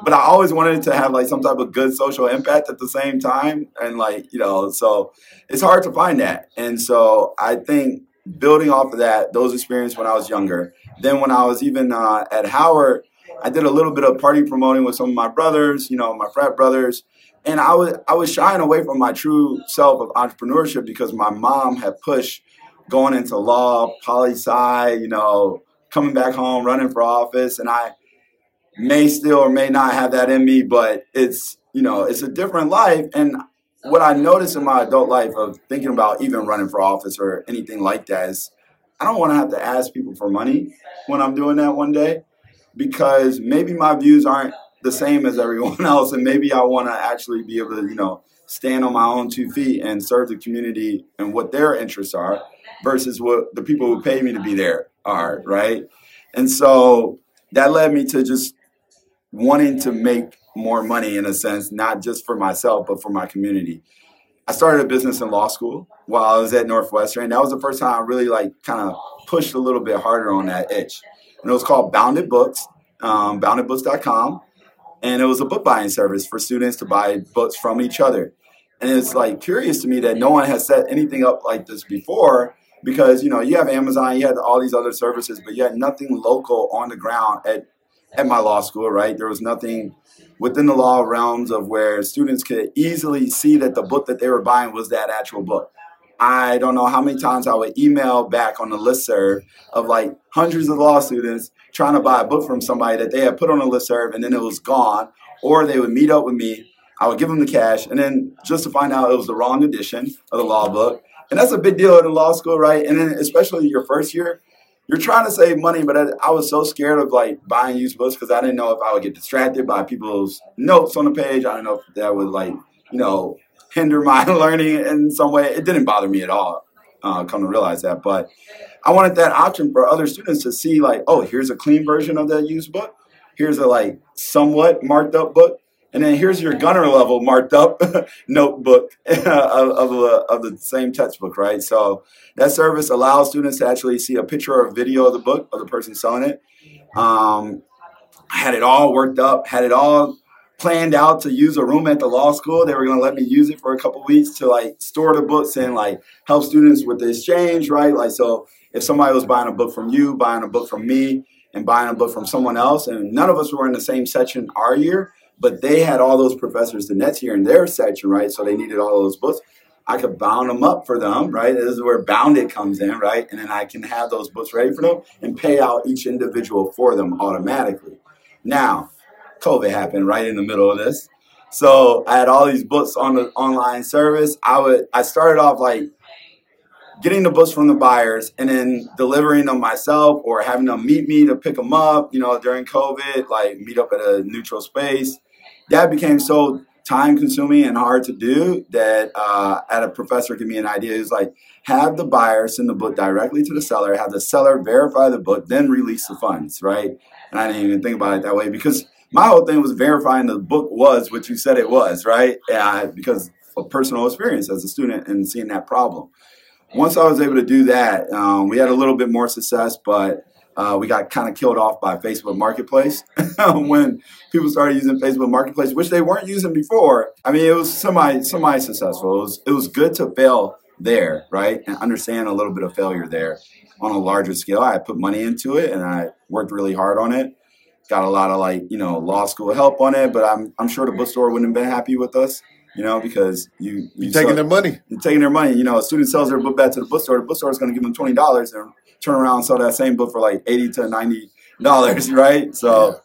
But I always wanted to have like some type of good social impact at the same time, and like you know, so it's hard to find that. And so I think building off of that, those experiences when I was younger, then when I was even uh, at Howard, I did a little bit of party promoting with some of my brothers, you know, my frat brothers. And I was I was shying away from my true self of entrepreneurship because my mom had pushed going into law, poli sci, you know, coming back home, running for office, and I may still or may not have that in me, but it's you know it's a different life. And what I noticed in my adult life of thinking about even running for office or anything like that is I don't want to have to ask people for money when I'm doing that one day because maybe my views aren't the same as everyone else, and maybe I want to actually be able to you know stand on my own two feet and serve the community and what their interests are versus what the people who pay me to be there are, right? And so that led me to just wanting to make more money in a sense, not just for myself, but for my community. I started a business in law school while I was at Northwestern. That was the first time I really like kind of pushed a little bit harder on that itch. And it was called Bounded Books, um, boundedbooks.com. And it was a book buying service for students to buy books from each other. And it's like curious to me that no one has set anything up like this before because you know you have Amazon, you had all these other services, but you had nothing local on the ground at at my law school. Right, there was nothing within the law realms of where students could easily see that the book that they were buying was that actual book. I don't know how many times I would email back on the list serve of like hundreds of law students trying to buy a book from somebody that they had put on a list serve and then it was gone, or they would meet up with me. I would give them the cash, and then just to find out it was the wrong edition of the law book, and that's a big deal in law school, right? And then especially your first year, you're trying to save money, but I, I was so scared of like buying used books because I didn't know if I would get distracted by people's notes on the page. I don't know if that would like you know hinder my learning in some way. It didn't bother me at all. Uh, come to realize that, but I wanted that option for other students to see like, oh, here's a clean version of that used book. Here's a like somewhat marked up book and then here's your gunner level marked up notebook of, of, a, of, the same textbook, right? So that service allows students to actually see a picture or a video of the book of the person selling it. Um, had it all worked up, had it all planned out to use a room at the law school. They were going to let me use it for a couple weeks to like store the books and like help students with the exchange, right? Like, so if somebody was buying a book from you, buying a book from me, and buying a book from someone else, and none of us were in the same section our year, but they had all those professors the next year in their section, right? So they needed all those books. I could bound them up for them, right? This is where bounded comes in, right? And then I can have those books ready for them and pay out each individual for them automatically. Now, COVID happened right in the middle of this. So I had all these books on the online service. I would I started off like getting the books from the buyers and then delivering them myself or having them meet me to pick them up, you know, during COVID, like meet up at a neutral space that became so time consuming and hard to do that uh, had a professor give me an idea. Is like have the buyer send the book directly to the seller, have the seller verify the book, then release the funds, right? And I didn't even think about it that way because my whole thing was verifying the book was what you said it was, right? Because of personal experience as a student and seeing that problem. Once I was able to do that, um, we had a little bit more success, but uh, we got kind of killed off by Facebook Marketplace when people started using Facebook Marketplace, which they weren't using before. I mean, it was semi semi successful. It was it was good to fail there, right, and understand a little bit of failure there on a larger scale. I put money into it and I worked really hard on it. Got a lot of like you know law school help on it, but I'm I'm sure the bookstore wouldn't have been happy with us you know, because you you taking sell, their money. You're taking their money. You know, a student sells their book back to the bookstore. The bookstore is going to give them twenty dollars and turn around and sell that same book for like eighty to ninety dollars, right? So,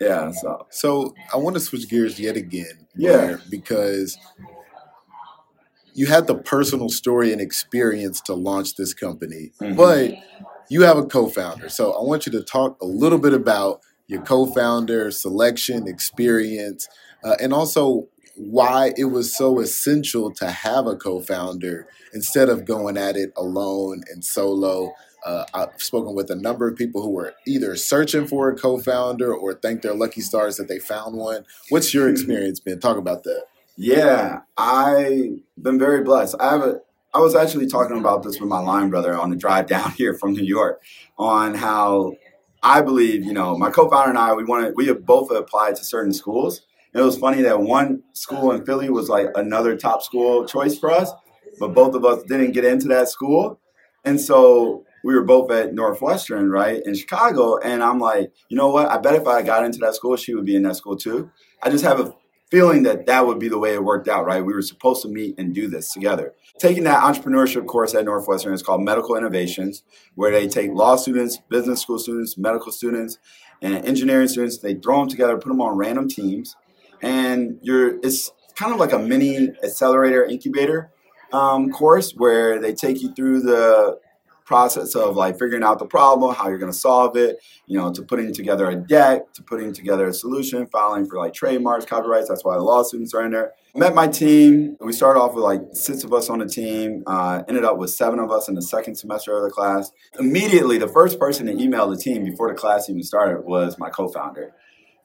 yeah. yeah. So, so I want to switch gears yet again. Yeah, because you had the personal story and experience to launch this company, mm-hmm. but you have a co-founder. So I want you to talk a little bit about your co-founder selection experience, uh, and also why it was so essential to have a co-founder instead of going at it alone and solo. Uh, I've spoken with a number of people who were either searching for a co-founder or thank their lucky stars that they found one. What's your experience been? Talk about that. Yeah, I've been very blessed. I have a. I was actually talking about this with my line brother on the drive down here from New York, on how I believe you know my co-founder and I we wanted we have both applied to certain schools. it was funny that one school in Philly was like another top school choice for us, but both of us didn't get into that school, and so we were both at Northwestern, right, in Chicago. And I'm like, you know what? I bet if I got into that school, she would be in that school too. I just have a feeling that that would be the way it worked out, right? We were supposed to meet and do this together. Taking that entrepreneurship course at Northwestern is called Medical Innovations, where they take law students, business school students, medical students, and engineering students. They throw them together, put them on random teams, and you're it's kind of like a mini accelerator incubator um, course where they take you through the process of like figuring out the problem, how you're going to solve it, you know, to putting together a deck, to putting together a solution, filing for like trademarks, copyrights. That's why the law students are in there. Met my team. We started off with like six of us on the team. Uh, ended up with seven of us in the second semester of the class. Immediately, the first person to email the team before the class even started was my co-founder.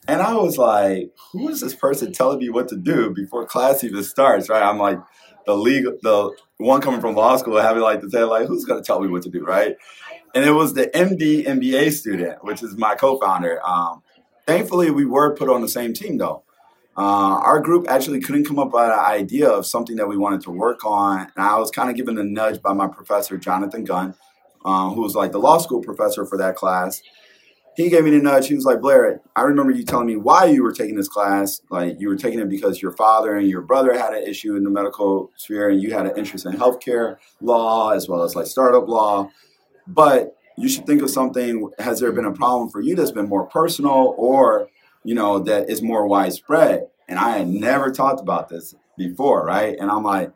And I was like, who is this person telling me what to do before class even starts, right? I'm like, the legal, the one coming from law school having like to say like, who's going to tell me what to do, right? And it was the MD MBA student, which is my co-founder. Um, thankfully, we were put on the same team though. Uh, our group actually couldn't come up with an idea of something that we wanted to work on, and I was kind of given a nudge by my professor Jonathan Gunn, uh, who was like the law school professor for that class he gave me the nudge. He was like, Blair, I remember you telling me why you were taking this class. Like you were taking it because your father and your brother had an issue in the medical sphere, and you had an interest in healthcare law as well as like startup law. But you should think of something. Has there been a problem for you that's been more personal, or you know that is more widespread? And I had never talked about this before, right? And I'm like,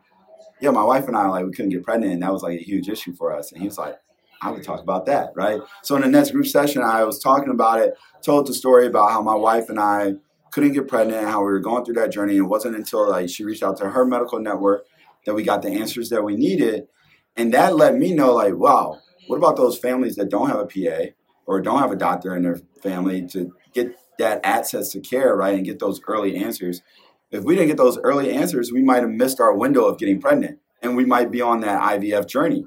yeah, my wife and I like we couldn't get pregnant, and that was like a huge issue for us. And he was like, I would talk about that, right? So in the next group session, I was talking about it, told the story about how my wife and I couldn't get pregnant, how we were going through that journey. It wasn't until like she reached out to her medical network that we got the answers that we needed, and that let me know like, wow, what about those families that don't have a PA or don't have a doctor in their family to get that access to care, right, and get those early answers? If we didn't get those early answers, we might have missed our window of getting pregnant, and we might be on that IVF journey.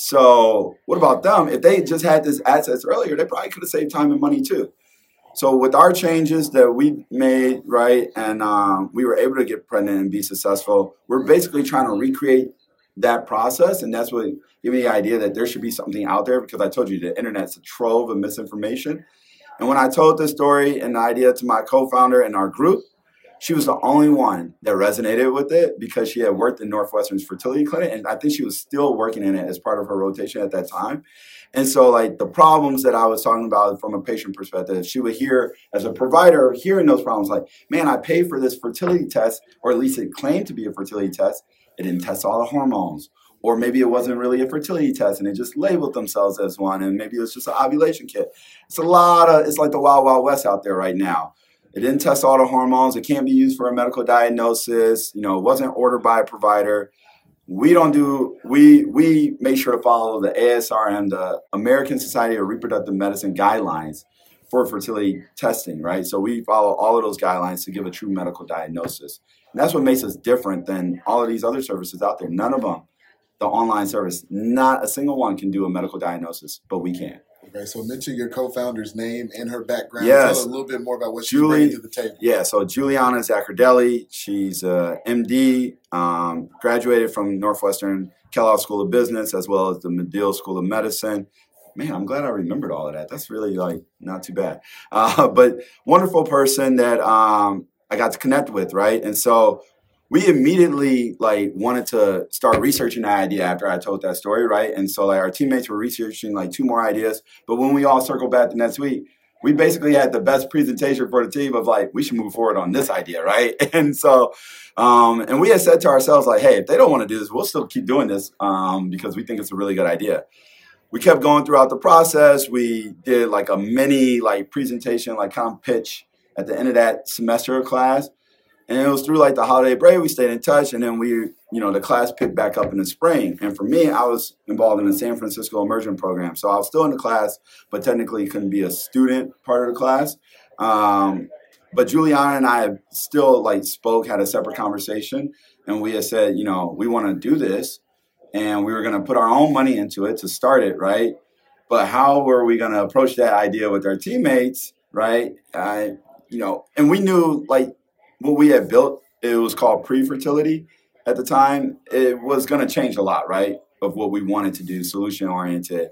So what about them? If they just had this access earlier, they probably could have saved time and money too. So with our changes that we made, right, and um, we were able to get pregnant and be successful, we're basically trying to recreate that process, and that's what gave me the idea that there should be something out there because I told you the internet's a trove of misinformation. And when I told this story and the idea to my co-founder and our group, she was the only one that resonated with it because she had worked in Northwestern's fertility clinic, and I think she was still working in it as part of her rotation at that time. And so, like the problems that I was talking about from a patient perspective, she would hear as a provider hearing those problems, like, "Man, I paid for this fertility test, or at least it claimed to be a fertility test. It didn't test all the hormones." Or maybe it wasn't really a fertility test and it just labeled themselves as one, and maybe it was just an ovulation kit. It's a lot of, it's like the wild, wild west out there right now. It didn't test all the hormones. It can't be used for a medical diagnosis. You know, it wasn't ordered by a provider. We don't do. We we make sure to follow the ASRM, the American Society of Reproductive Medicine guidelines for fertility testing. Right. So we follow all of those guidelines to give a true medical diagnosis. And that's what makes us different than all of these other services out there. None of them, the online service, not a single one can do a medical diagnosis, but we can. Okay, so mention your co-founder's name and her background. Yes. Tell a little bit more about what Julie, she's bringing to the table. Yeah, so Juliana Zaccardelli, she's a MD, um, graduated from Northwestern Kellogg School of Business as well as the Medill School of Medicine. Man, I'm glad I remembered all of that. That's really like not too bad. Uh, but wonderful person that um, I got to connect with, right? And so we immediately like wanted to start researching that idea after I told that story, right? And so like our teammates were researching like two more ideas. But when we all circled back the next week, we basically had the best presentation for the team of like we should move forward on this idea, right? And so, um, and we had said to ourselves like, hey, if they don't want to do this, we'll still keep doing this um, because we think it's a really good idea. We kept going throughout the process. We did like a mini like presentation, like kind of pitch at the end of that semester of class and it was through like the holiday break, we stayed in touch. And then we, you know, the class picked back up in the spring. And for me, I was involved in the San Francisco immersion program. So I was still in the class, but technically couldn't be a student part of the class. Um, but Juliana and I still like spoke, had a separate conversation. And we had said, you know, we want to do this. And we were going to put our own money into it to start it, right? But how were we going to approach that idea with our teammates, right? I, you know, and we knew like what we had built, it was called pre-fertility at the time. It was going to change a lot, right? of what we wanted to do, solution oriented,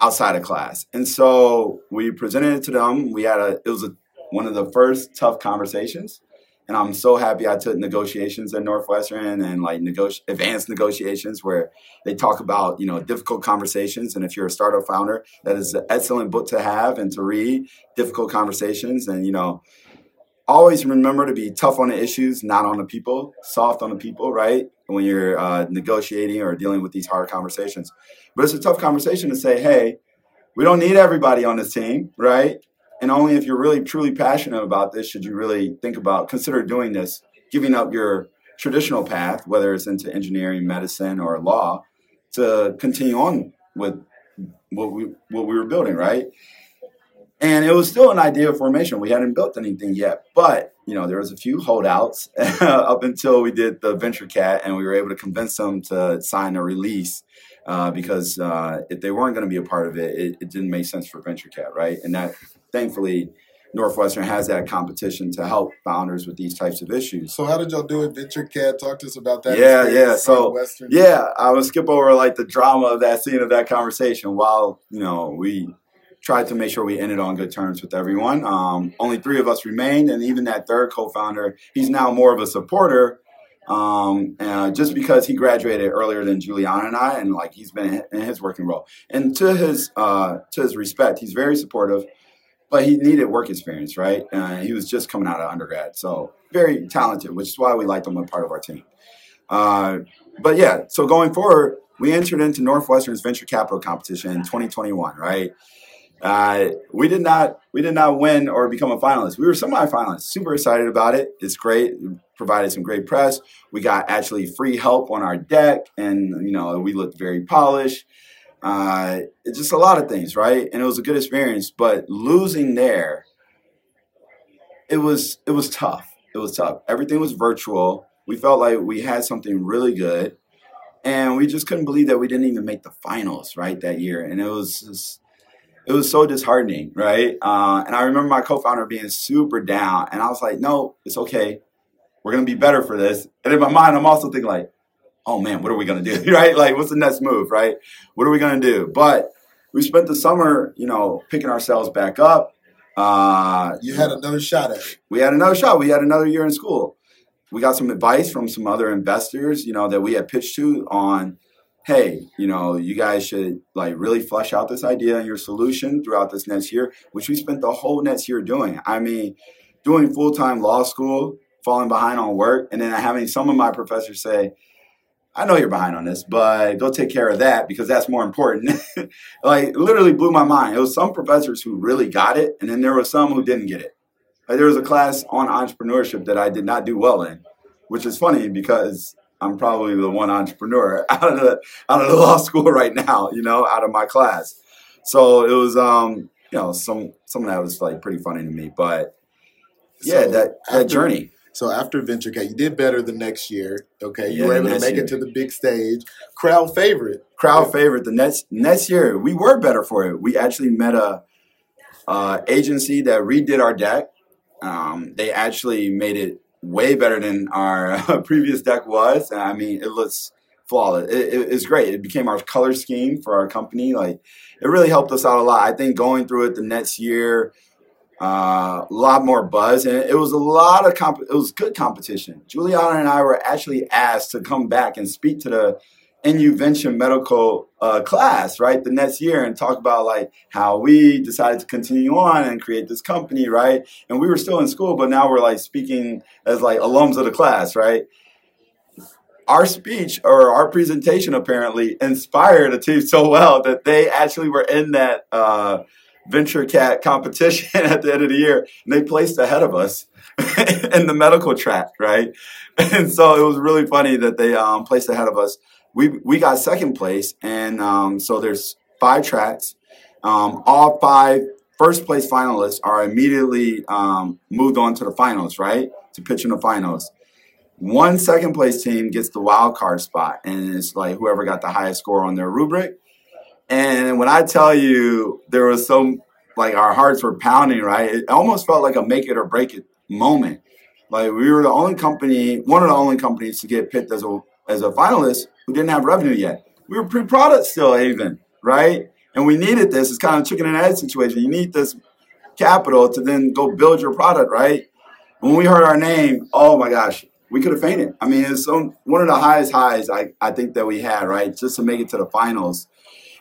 outside of class. And so we presented it to them. We had a it was a, one of the first tough conversations. And I'm so happy I took negotiations at Northwestern and like negoti- advanced negotiations where they talk about, you know, difficult conversations. And if you're a startup founder, that is an excellent book to have and to read, difficult conversations. And, you know, always remember to be tough on the issues, not on the people, soft on the people, right? When you're uh, negotiating or dealing with these hard conversations. But it's a tough conversation to say, hey, we don't need everybody on this team, right? And only if you're really truly passionate about this should you really think about, consider doing this, giving up your traditional path, whether it's into engineering, medicine, or law, to continue on with what we what we were building, right? And it was still an idea formation. We hadn't built anything yet, but you know there was a few holdouts up until we did the VentureCat, and we were able to convince them to sign a release uh, because uh, if they weren't going to be a part of it, it, it didn't make sense for VentureCat, right? And that thankfully Northwestern has that competition to help founders with these types of issues. So how did y'all do it? VentureCat, talk to us about that. Yeah, yeah. So yeah, I would skip over like the drama of that scene of that conversation while you know we tried to make sure we ended on good terms with everyone. Um, only three of us remained, and even that third co-founder, he's now more of a supporter, um, uh, just because he graduated earlier than Juliana and I, and like he's been in his working role. And to his uh, to his respect, he's very supportive, but he needed work experience, right? Uh, he was just coming out of undergrad, so very talented, which is why we liked him a part of our team. Uh, but yeah, so going forward, we entered into Northwestern's venture capital competition in 2021, right? Uh, we did not we did not win or become a finalist. We were semi-finalists. Super excited about it. It's great. provided some great press. We got actually free help on our deck, and you know we looked very polished. Uh, it's just a lot of things, right? And it was a good experience. But losing there, it was it was tough. It was tough. Everything was virtual. We felt like we had something really good, and we just couldn't believe that we didn't even make the finals right that year. And it was just it was so disheartening, right? Uh, and I remember my co-founder being super down, and I was like, "No, it's okay. We're gonna be better for this." And in my mind, I'm also thinking like, "Oh man, what are we gonna do? right? Like, what's the next move? Right? What are we gonna do?" But we spent the summer, you know, picking ourselves back up. Uh, you had another shot at it. We had another shot. We had another year in school. We got some advice from some other investors, you know, that we had pitched to on hey, you know, you guys should like really flesh out this idea and your solution throughout this next year, which we spent the whole next year doing. I mean, doing full time law school, falling behind on work, and then having some of my professors say, I know you're behind on this, but go take care of that because that's more important. like literally blew my mind. It was some professors who really got it, and then there were some who didn't get it. Like there was a class on entrepreneurship that I did not do well in, which is funny because I'm probably the one entrepreneur out of the out of the law school right now, you know, out of my class. So it was um, you know, some some of that was like pretty funny to me. But yeah, so that that after, journey. So after VentureCat, you did better the next year. Okay, you yeah, were able to make year. it to the big stage. Crowd favorite. Crowd yeah. favorite. The next next year, we were better for it. We actually met a uh, agency that redid our deck. Um, they actually made it way better than our previous deck was. I mean, it looks flawless. It, it, it's great. It became our color scheme for our company. Like, it really helped us out a lot. I think going through it the next year, uh, a lot more buzz, and it was a lot of comp- it was good competition. Juliana and I were actually asked to come back and speak to the NUvention medical uh, class, right, the next year and talk about like how we decided to continue on and create this company, right? And we were still in school, but now we're like speaking as like alums of the class, right? Our speech or our presentation apparently inspired a team so well that they actually were in that uh, VentureCat competition at the end of the year and they placed ahead of us in the medical track, right? And so it was really funny that they um, placed ahead of us we we got second place, and um, so there's five tracks. Um, all five first place finalists are immediately um, moved on to the finals, right? To pitch in the finals. One second place team gets the wild card spot, and it's like whoever got the highest score on their rubric. And when I tell you there was some like our hearts were pounding, right? It almost felt like a make it or break it moment. Like we were the only company, one of the only companies to get picked as a as a finalist who didn't have revenue yet. we were pre-product still even, right? And we needed this. It's kind of chicken and egg situation. You need this capital to then go build your product, right? When we heard our name, oh my gosh, we could have fainted. I mean, it's one of the highest highs I, I think that we had, right? Just to make it to the finals.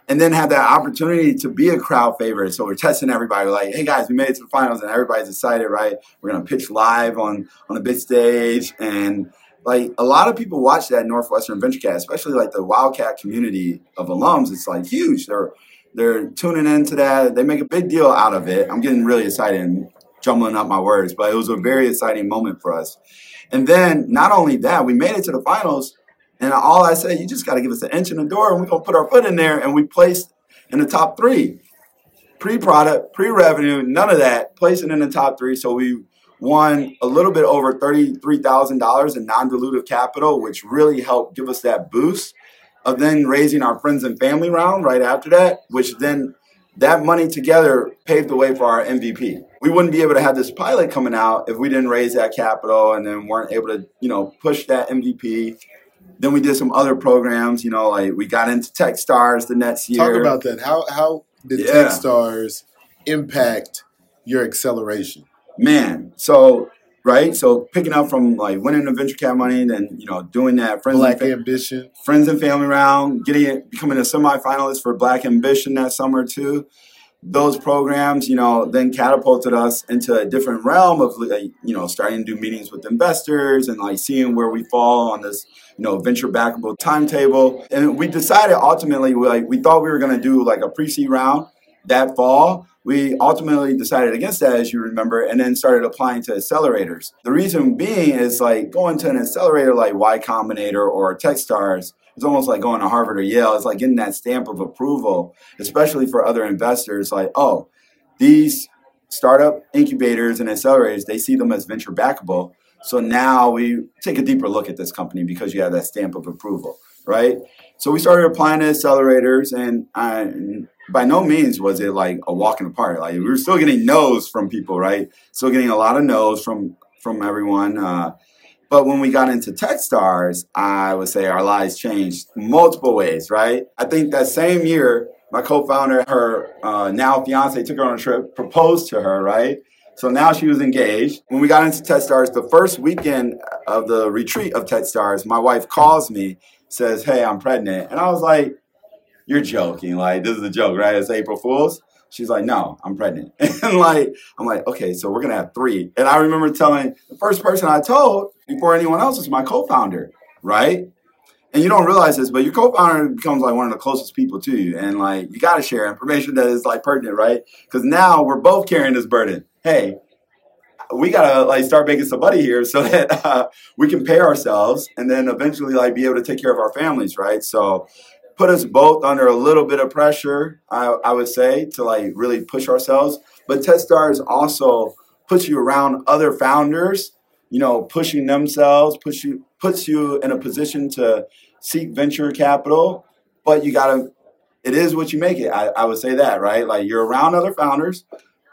And then have that opportunity to be a crowd favorite. So we're testing everybody. We're like, hey guys, we made it to the finals, and everybody's excited, right? We're gonna pitch live on on a big stage, and like a lot of people watch that Northwestern VentureCat, especially like the Wildcat community of alums. It's like huge. They're they're tuning into that. They make a big deal out of it. I'm getting really excited and jumbling up my words, but it was a very exciting moment for us. And then not only that, we made it to the finals. And all I said, you just got to give us an inch in the door and we're to put our foot in there. And we placed in the top three pre product, pre revenue, none of that, placing in the top three. So we won a little bit over $33,000 in non dilutive capital, which really helped give us that boost of then raising our friends and family round right after that, which then that money together paved the way for our MVP. We wouldn't be able to have this pilot coming out if we didn't raise that capital and then weren't able to, you know, push that MVP. Then we did some other programs, you know, like we got into TechStars the next year. Talk about that. How how did yeah. TechStars impact your acceleration? Man, so right? So picking up from like winning the VentureCat money, then you know doing that friends Black and fa- Ambition, friends and family round, getting it, becoming a semifinalist for Black Ambition that summer too. Those programs, you know, then catapulted us into a different realm of, like, you know, starting to do meetings with investors and like seeing where we fall on this, you know, venture backable timetable. And we decided ultimately, like, we thought we were going to do like a pre-seed round that fall we ultimately decided against that, as you remember, and then started applying to accelerators. The reason being is like going to an accelerator like Y Combinator or Techstars it's almost like going to Harvard or Yale. It's like getting that stamp of approval, especially for other investors. Like, oh, these startup incubators and accelerators, they see them as venture backable. So now we take a deeper look at this company because you have that stamp of approval, right? So we started applying to accelerators, and I, by no means was it like a walk in the park. Like we were still getting no's from people, right? Still getting a lot of no's from from everyone. Uh, but when we got into TechStars, I would say our lives changed multiple ways, right? I think that same year, my co-founder, her uh, now fiance, took her on a trip, proposed to her, right? So now she was engaged. When we got into TechStars, the first weekend of the retreat of TechStars, my wife calls me, says, "Hey, I'm pregnant," and I was like you're joking. Like, this is a joke, right? It's April Fool's. She's like, no, I'm pregnant. and like, I'm like, okay, so we're gonna have three. And I remember telling the first person I told before anyone else was my co-founder, right? And you don't realize this, but your co-founder becomes like one of the closest people to you. And like, you gotta share information that is like pertinent, right? Because now we're both carrying this burden. Hey, we gotta like start making some money here so that uh, we can pay ourselves and then eventually like be able to take care of our families, right? So put us both under a little bit of pressure, I, I would say, to like really push ourselves. But TechStars also puts you around other founders, you know, pushing themselves, push you puts you in a position to seek venture capital. But you gotta it is what you make it. I, I would say that, right? Like you're around other founders,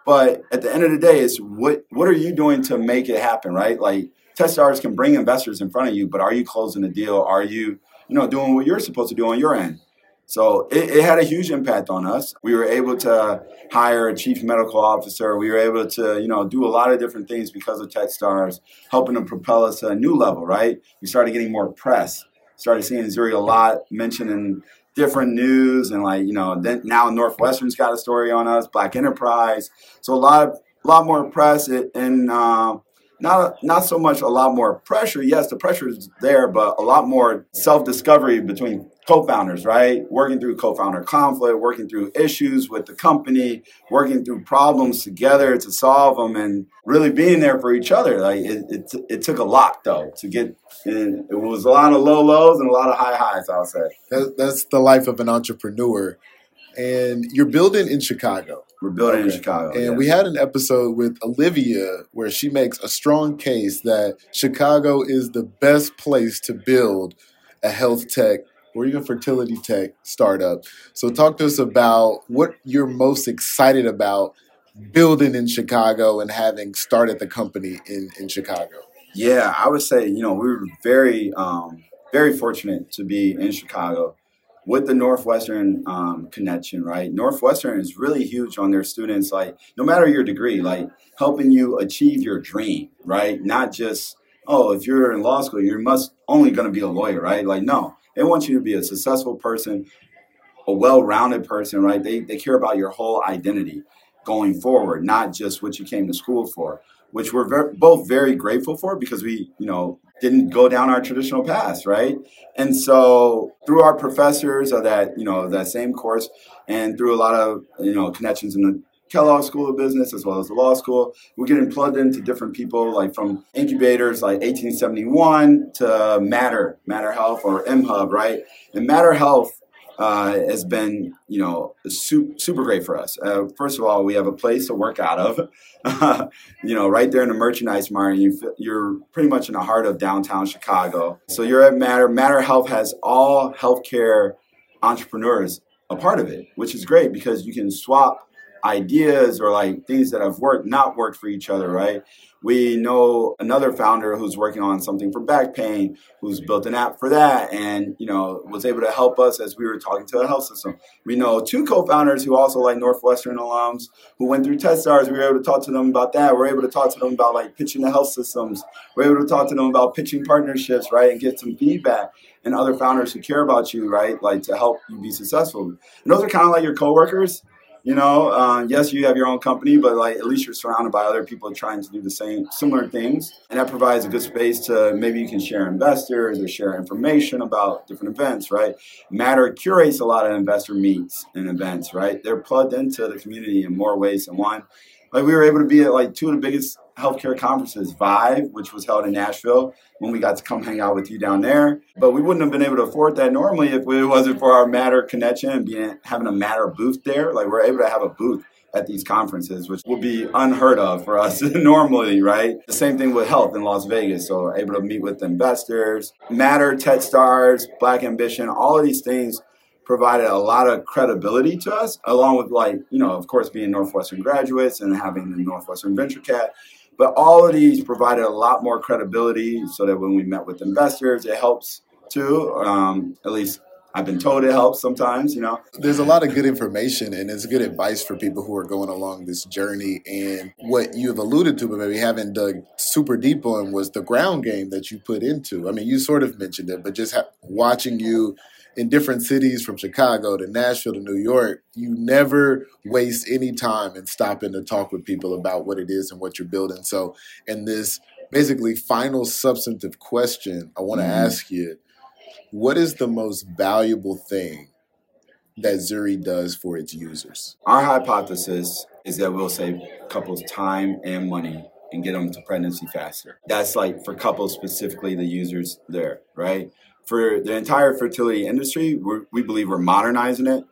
but at the end of the day, it's what what are you doing to make it happen, right? Like TechStars can bring investors in front of you, but are you closing the deal? Are you you know, doing what you're supposed to do on your end. So it, it, had a huge impact on us. We were able to hire a chief medical officer. We were able to, you know, do a lot of different things because of TechStars, helping them propel us to a new level, right? We started getting more press, started seeing Zuri a lot mentioned in different news and like, you know, then now Northwestern's got a story on us, Black Enterprise. So a lot of, a lot more press and, uh, not not so much a lot more pressure. Yes, the pressure is there, but a lot more self discovery between co-founders, right? Working through co-founder conflict, working through issues with the company, working through problems together to solve them, and really being there for each other. Like it, it, it took a lot though to get. It was a lot of low lows and a lot of high highs. I'll say that's the life of an entrepreneur, and you're building in Chicago. We're building okay. in Chicago. And yeah. we had an episode with Olivia where she makes a strong case that Chicago is the best place to build a health tech or even fertility tech startup. So, talk to us about what you're most excited about building in Chicago and having started the company in, in Chicago. Yeah, I would say, you know, we were very, um, very fortunate to be in Chicago with the Northwestern um, connection, right? Northwestern is really huge on their students, like no matter your degree, like helping you achieve your dream, right? Not just oh, if you're in law school, you're must only going to be a lawyer, right? Like no, they want you to be a successful person, a well-rounded person, right? They they care about your whole identity going forward, not just what you came to school for, which we're both very grateful for because we, you know, didn't go down our traditional paths, right? And so through our professors of that, you know, that same course and through a lot of, you know, connections in the Kellogg School of Business as well as the law school. We're getting plugged into different people, like from incubators like 1871 to Matter, Matter Health or MHub, right? And Matter Health uh, has been, you know, super, super great for us. Uh, first of all, we have a place to work out of, you know, right there in the merchandise mart. You, you're pretty much in the heart of downtown Chicago. So you're at Matter. Matter Health has all healthcare entrepreneurs a part of it, which is great because you can swap ideas or like things that have worked, not worked for each other, mm-hmm. right? We know another founder who's working on something for back pain, who's built an app for that, and you know was able to help us as we were talking to the health system. We know two co-founders who also like Northwestern alums who went through TechStars. We were able to talk to them about that. We're able to talk to them about like pitching the health systems. We're able to talk to them about pitching partnerships, right, and get some feedback. And other founders who care about you, right, like to help you be successful. And those are kind of like your coworkers you know uh, yes you have your own company but like at least you're surrounded by other people trying to do the same similar things. And that provides a good space to maybe you can share investors or share information about different events right? Matter curates a lot of investor meets and events right? They're plugged into the community in more ways than one. Like we were able to be at like two of the biggest healthcare conferences, Vive, which was held in Nashville, when we got to come hang out with you down there. But we wouldn't have been able to afford that normally if it wasn't for our Matter connection and being having a Matter booth there. Like we're able to have a booth at these conferences, which would be unheard of for us normally, right? The same thing with HLTH in Las Vegas. So able to meet with investors, Matter, TechStars, Black Ambition, all of these things provided a lot of credibility to us, along with like, you know, of course, being Northwestern graduates and having the Northwestern VentureCat. But all of these provided a lot more credibility so that when we met with investors, it helps too. Um, at least I've been told it helps sometimes, you know. There's a lot of good information and it's good advice for people who are going along this journey. And what you have alluded to, but maybe haven't dug super deep on, was the ground game that you put into. I mean, you sort of mentioned it, but just ha- watching you in different cities from Chicago to Nashville to New York, you never waste any time in stopping to talk with people about what it is and what you're building. So, in this basically final substantive question, I want to mm-hmm. ask you what is the most valuable thing that Zuri does for its users? Our hypothesis is that we'll save couples time and money and get them to pregnancy faster. That's like for couples specifically, the users there, right? For the entire fertility industry, we believe we're modernizing it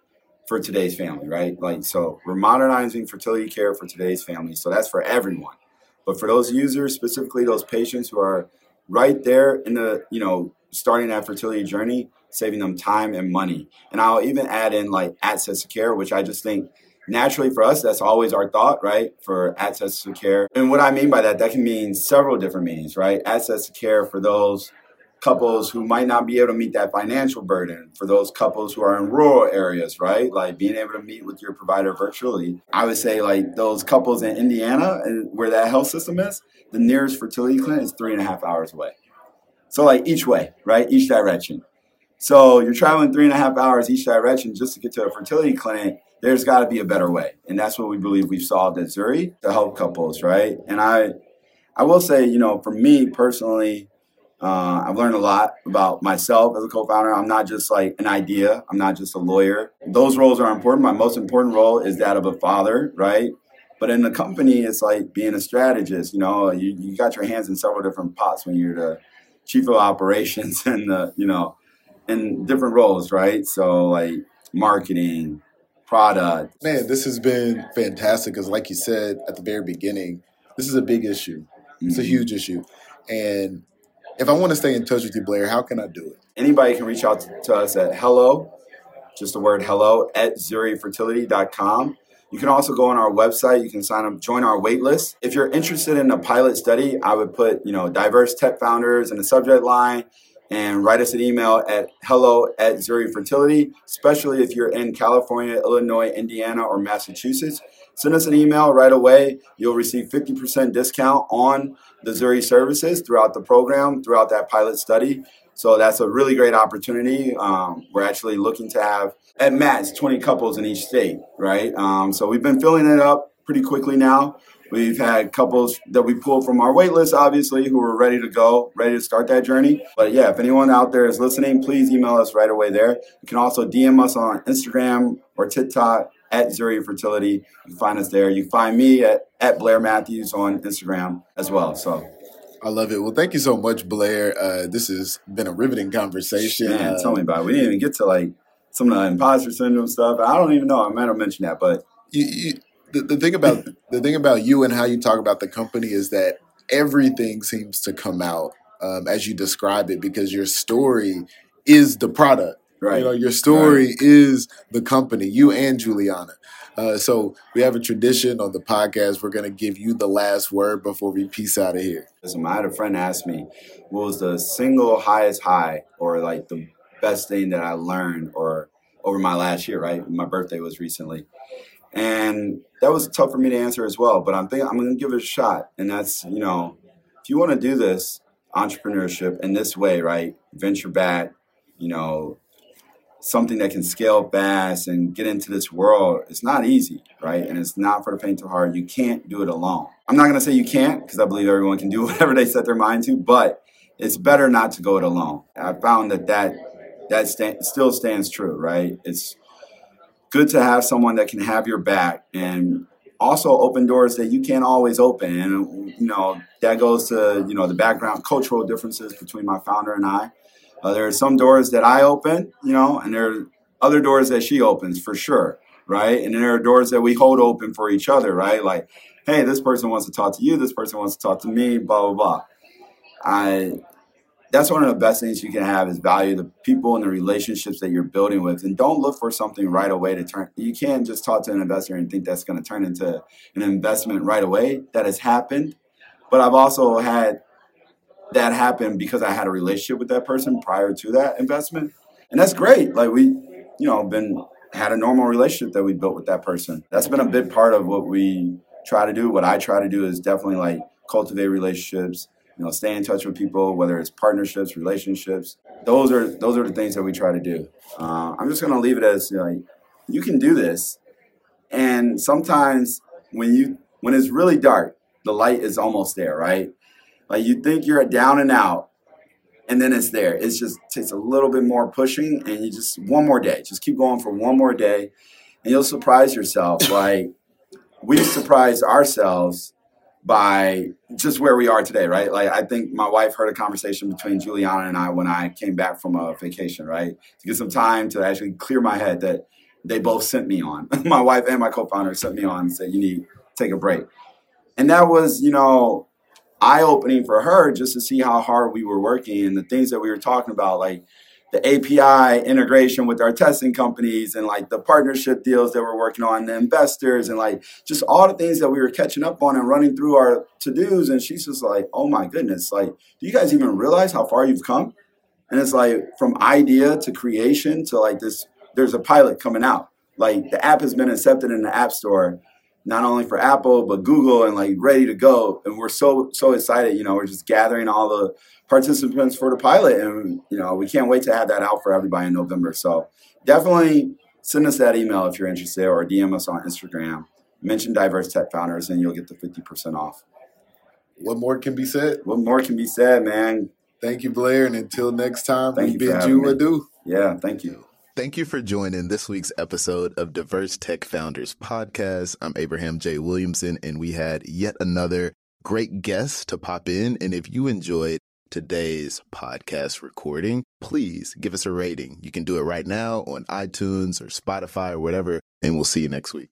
for today's family, right? Like, so we're modernizing fertility care for today's family. So that's for everyone. But for those users, specifically those patients who are right there in the, you know, starting that fertility journey, saving them time and money. And I'll even add in like access to care, which I just think naturally for us, that's always our thought, right? For access to care. And what I mean by that, that can mean several different meanings, right? Access to care for those couples who might not be able to meet that financial burden, for those couples who are in rural areas, right? Like being able to meet with your provider virtually. I would say, like those couples in Indiana, uh, where that health system is, the nearest fertility clinic is three and a half hours away. So, like each way, right? Each direction. So, you're traveling three and a half hours each direction just to get to a fertility clinic. There's got to be a better way. And that's what we believe we've solved at Zuri to help couples, right? And I, I will say, you know, for me personally, uh, I've learned a lot about myself as a co-founder. I'm not just like an idea. I'm not just a lawyer. Those roles are important. My most important role is that of a father, right? But in the company, it's like being a strategist. You know, you, you got your hands in several different pots when you're the chief of operations and the, you know, in different roles, right? So like marketing, product. Man, this has been fantastic because, like you said at the very beginning, this is a big issue. It's mm-hmm. a huge issue, and if I want to stay in touch with you, Blair, how can I do it? Anybody can reach out to, us at hello, just the word hello, at zurifertility.com. You can also go on our website. You can sign up, join our wait list. If you're interested in a pilot study, I would put, you know, diverse tech founders in the subject line. and write us an email at hello at Zuri Fertility, especially if you're in California, Illinois, Indiana, or Massachusetts. Send us an email right away. You'll receive 50% discount on the Zuri services throughout the program, throughout that pilot study. So that's a really great opportunity. Um, we're actually looking to have at max 20 couples in each state, right? Um, so we've been filling it up pretty quickly now. We've had couples that we pulled from our wait list, obviously, who are ready to go, ready to start that journey. But yeah, if anyone out there is listening, please email us right away there. You can also DM us on Instagram or TikTok at Zuri Fertility. You can find us there. You find me at, at Blair Matthews on Instagram as well. So I love it. Well, thank you so much, Blair. Uh, this has been a riveting conversation. Man, uh, tell me about it. We didn't even get to like some of the imposter syndrome stuff. I don't even know. I might have mentioned that, but you, you, the, the thing about the thing about you and how you talk about the company is that everything seems to come out um, as you describe it because your story is the product. Right. You know, your story right. is the company, you and Juliana. Uh, so we have a tradition on the podcast. We're going to give you the last word before we peace out of here. Listen, I had a friend ask me, what was the single highest high or like the best thing that I learned or over my last year, right? My birthday was recently. And that was tough for me to answer as well, but I'm thinking I'm going to give it a shot. And that's, you know, if you want to do this entrepreneurship in this way, right? Venture back, you know, something that can scale fast and get into this world, it's not easy, right? And it's not for the faint of heart. You can't do it alone. I'm not going to say you can't because I believe everyone can do whatever they set their mind to, but it's better not to go it alone. I found that that that st- still stands true, right? It's good to have someone that can have your back and also open doors that you can't always open. And, you know, that goes to, you know, the background cultural differences between my founder and I. Uh, there are some doors that I open, you know, and there are other doors that she opens for sure, right? And then there are doors that we hold open for each other, right? Like, hey, this person wants to talk to you, this person wants to talk to me, blah, blah, blah. I that's one of the best things you can have is value the people and the relationships that you're building with and don't look for something right away to turn you can't just talk to an investor and think that's going to turn into an investment right away that has happened but i've also had that happen because i had a relationship with that person prior to that investment and that's great like we you know been had a normal relationship that we built with that person that's been a big part of what we try to do what i try to do is definitely like cultivate relationships you know, stay in touch with people, whether it's partnerships, relationships. Those are those are the things that we try to do. Uh, I'm just gonna leave it as you, know, you can do this, and sometimes when you when it's really dark, the light is almost there, right? Like you think you're a down and out, and then it's there. It just takes a little bit more pushing, and you just one more day. Just keep going for one more day, and you'll surprise yourself. like we surprised ourselves by just where we are today, right? Like I think my wife heard a conversation between Juliana and I when I came back from a vacation, right? To get some time to actually clear my head that they both sent me on. my wife and my co-founder sent me on and said, you need to take a break. And that was, you know, eye-opening for her just to see how hard we were working and the things that we were talking about, like the API integration with our testing companies and like the partnership deals that we're working on, the investors, and like just all the things that we were catching up on and running through our to dos. And she's just like, oh my goodness, like, do you guys even realize how far you've come? And it's like from idea to creation to like this, there's a pilot coming out. Like the app has been accepted in the App Store not only for Apple but Google and like ready to go. And we're so so excited. You know, we're just gathering all the participants for the pilot, and you know, we can't wait to have that out for everybody in November. So definitely send us that email if you're interested, or DM us on Instagram. Mention Diverse Tech Founders, and you'll get the fifty percent off. What more can be said? What more can be said, man? Thank you, Blair, and until next time, thank we bid you adieu. Yeah, thank you. Thank you for joining this week's episode of Diverse Tech Founders Podcast. I'm Abraham J. Williamson, and we had yet another great guest to pop in. And if you enjoyed today's podcast recording, please give us a rating. You can do it right now on iTunes or Spotify or whatever, and we'll see you next week.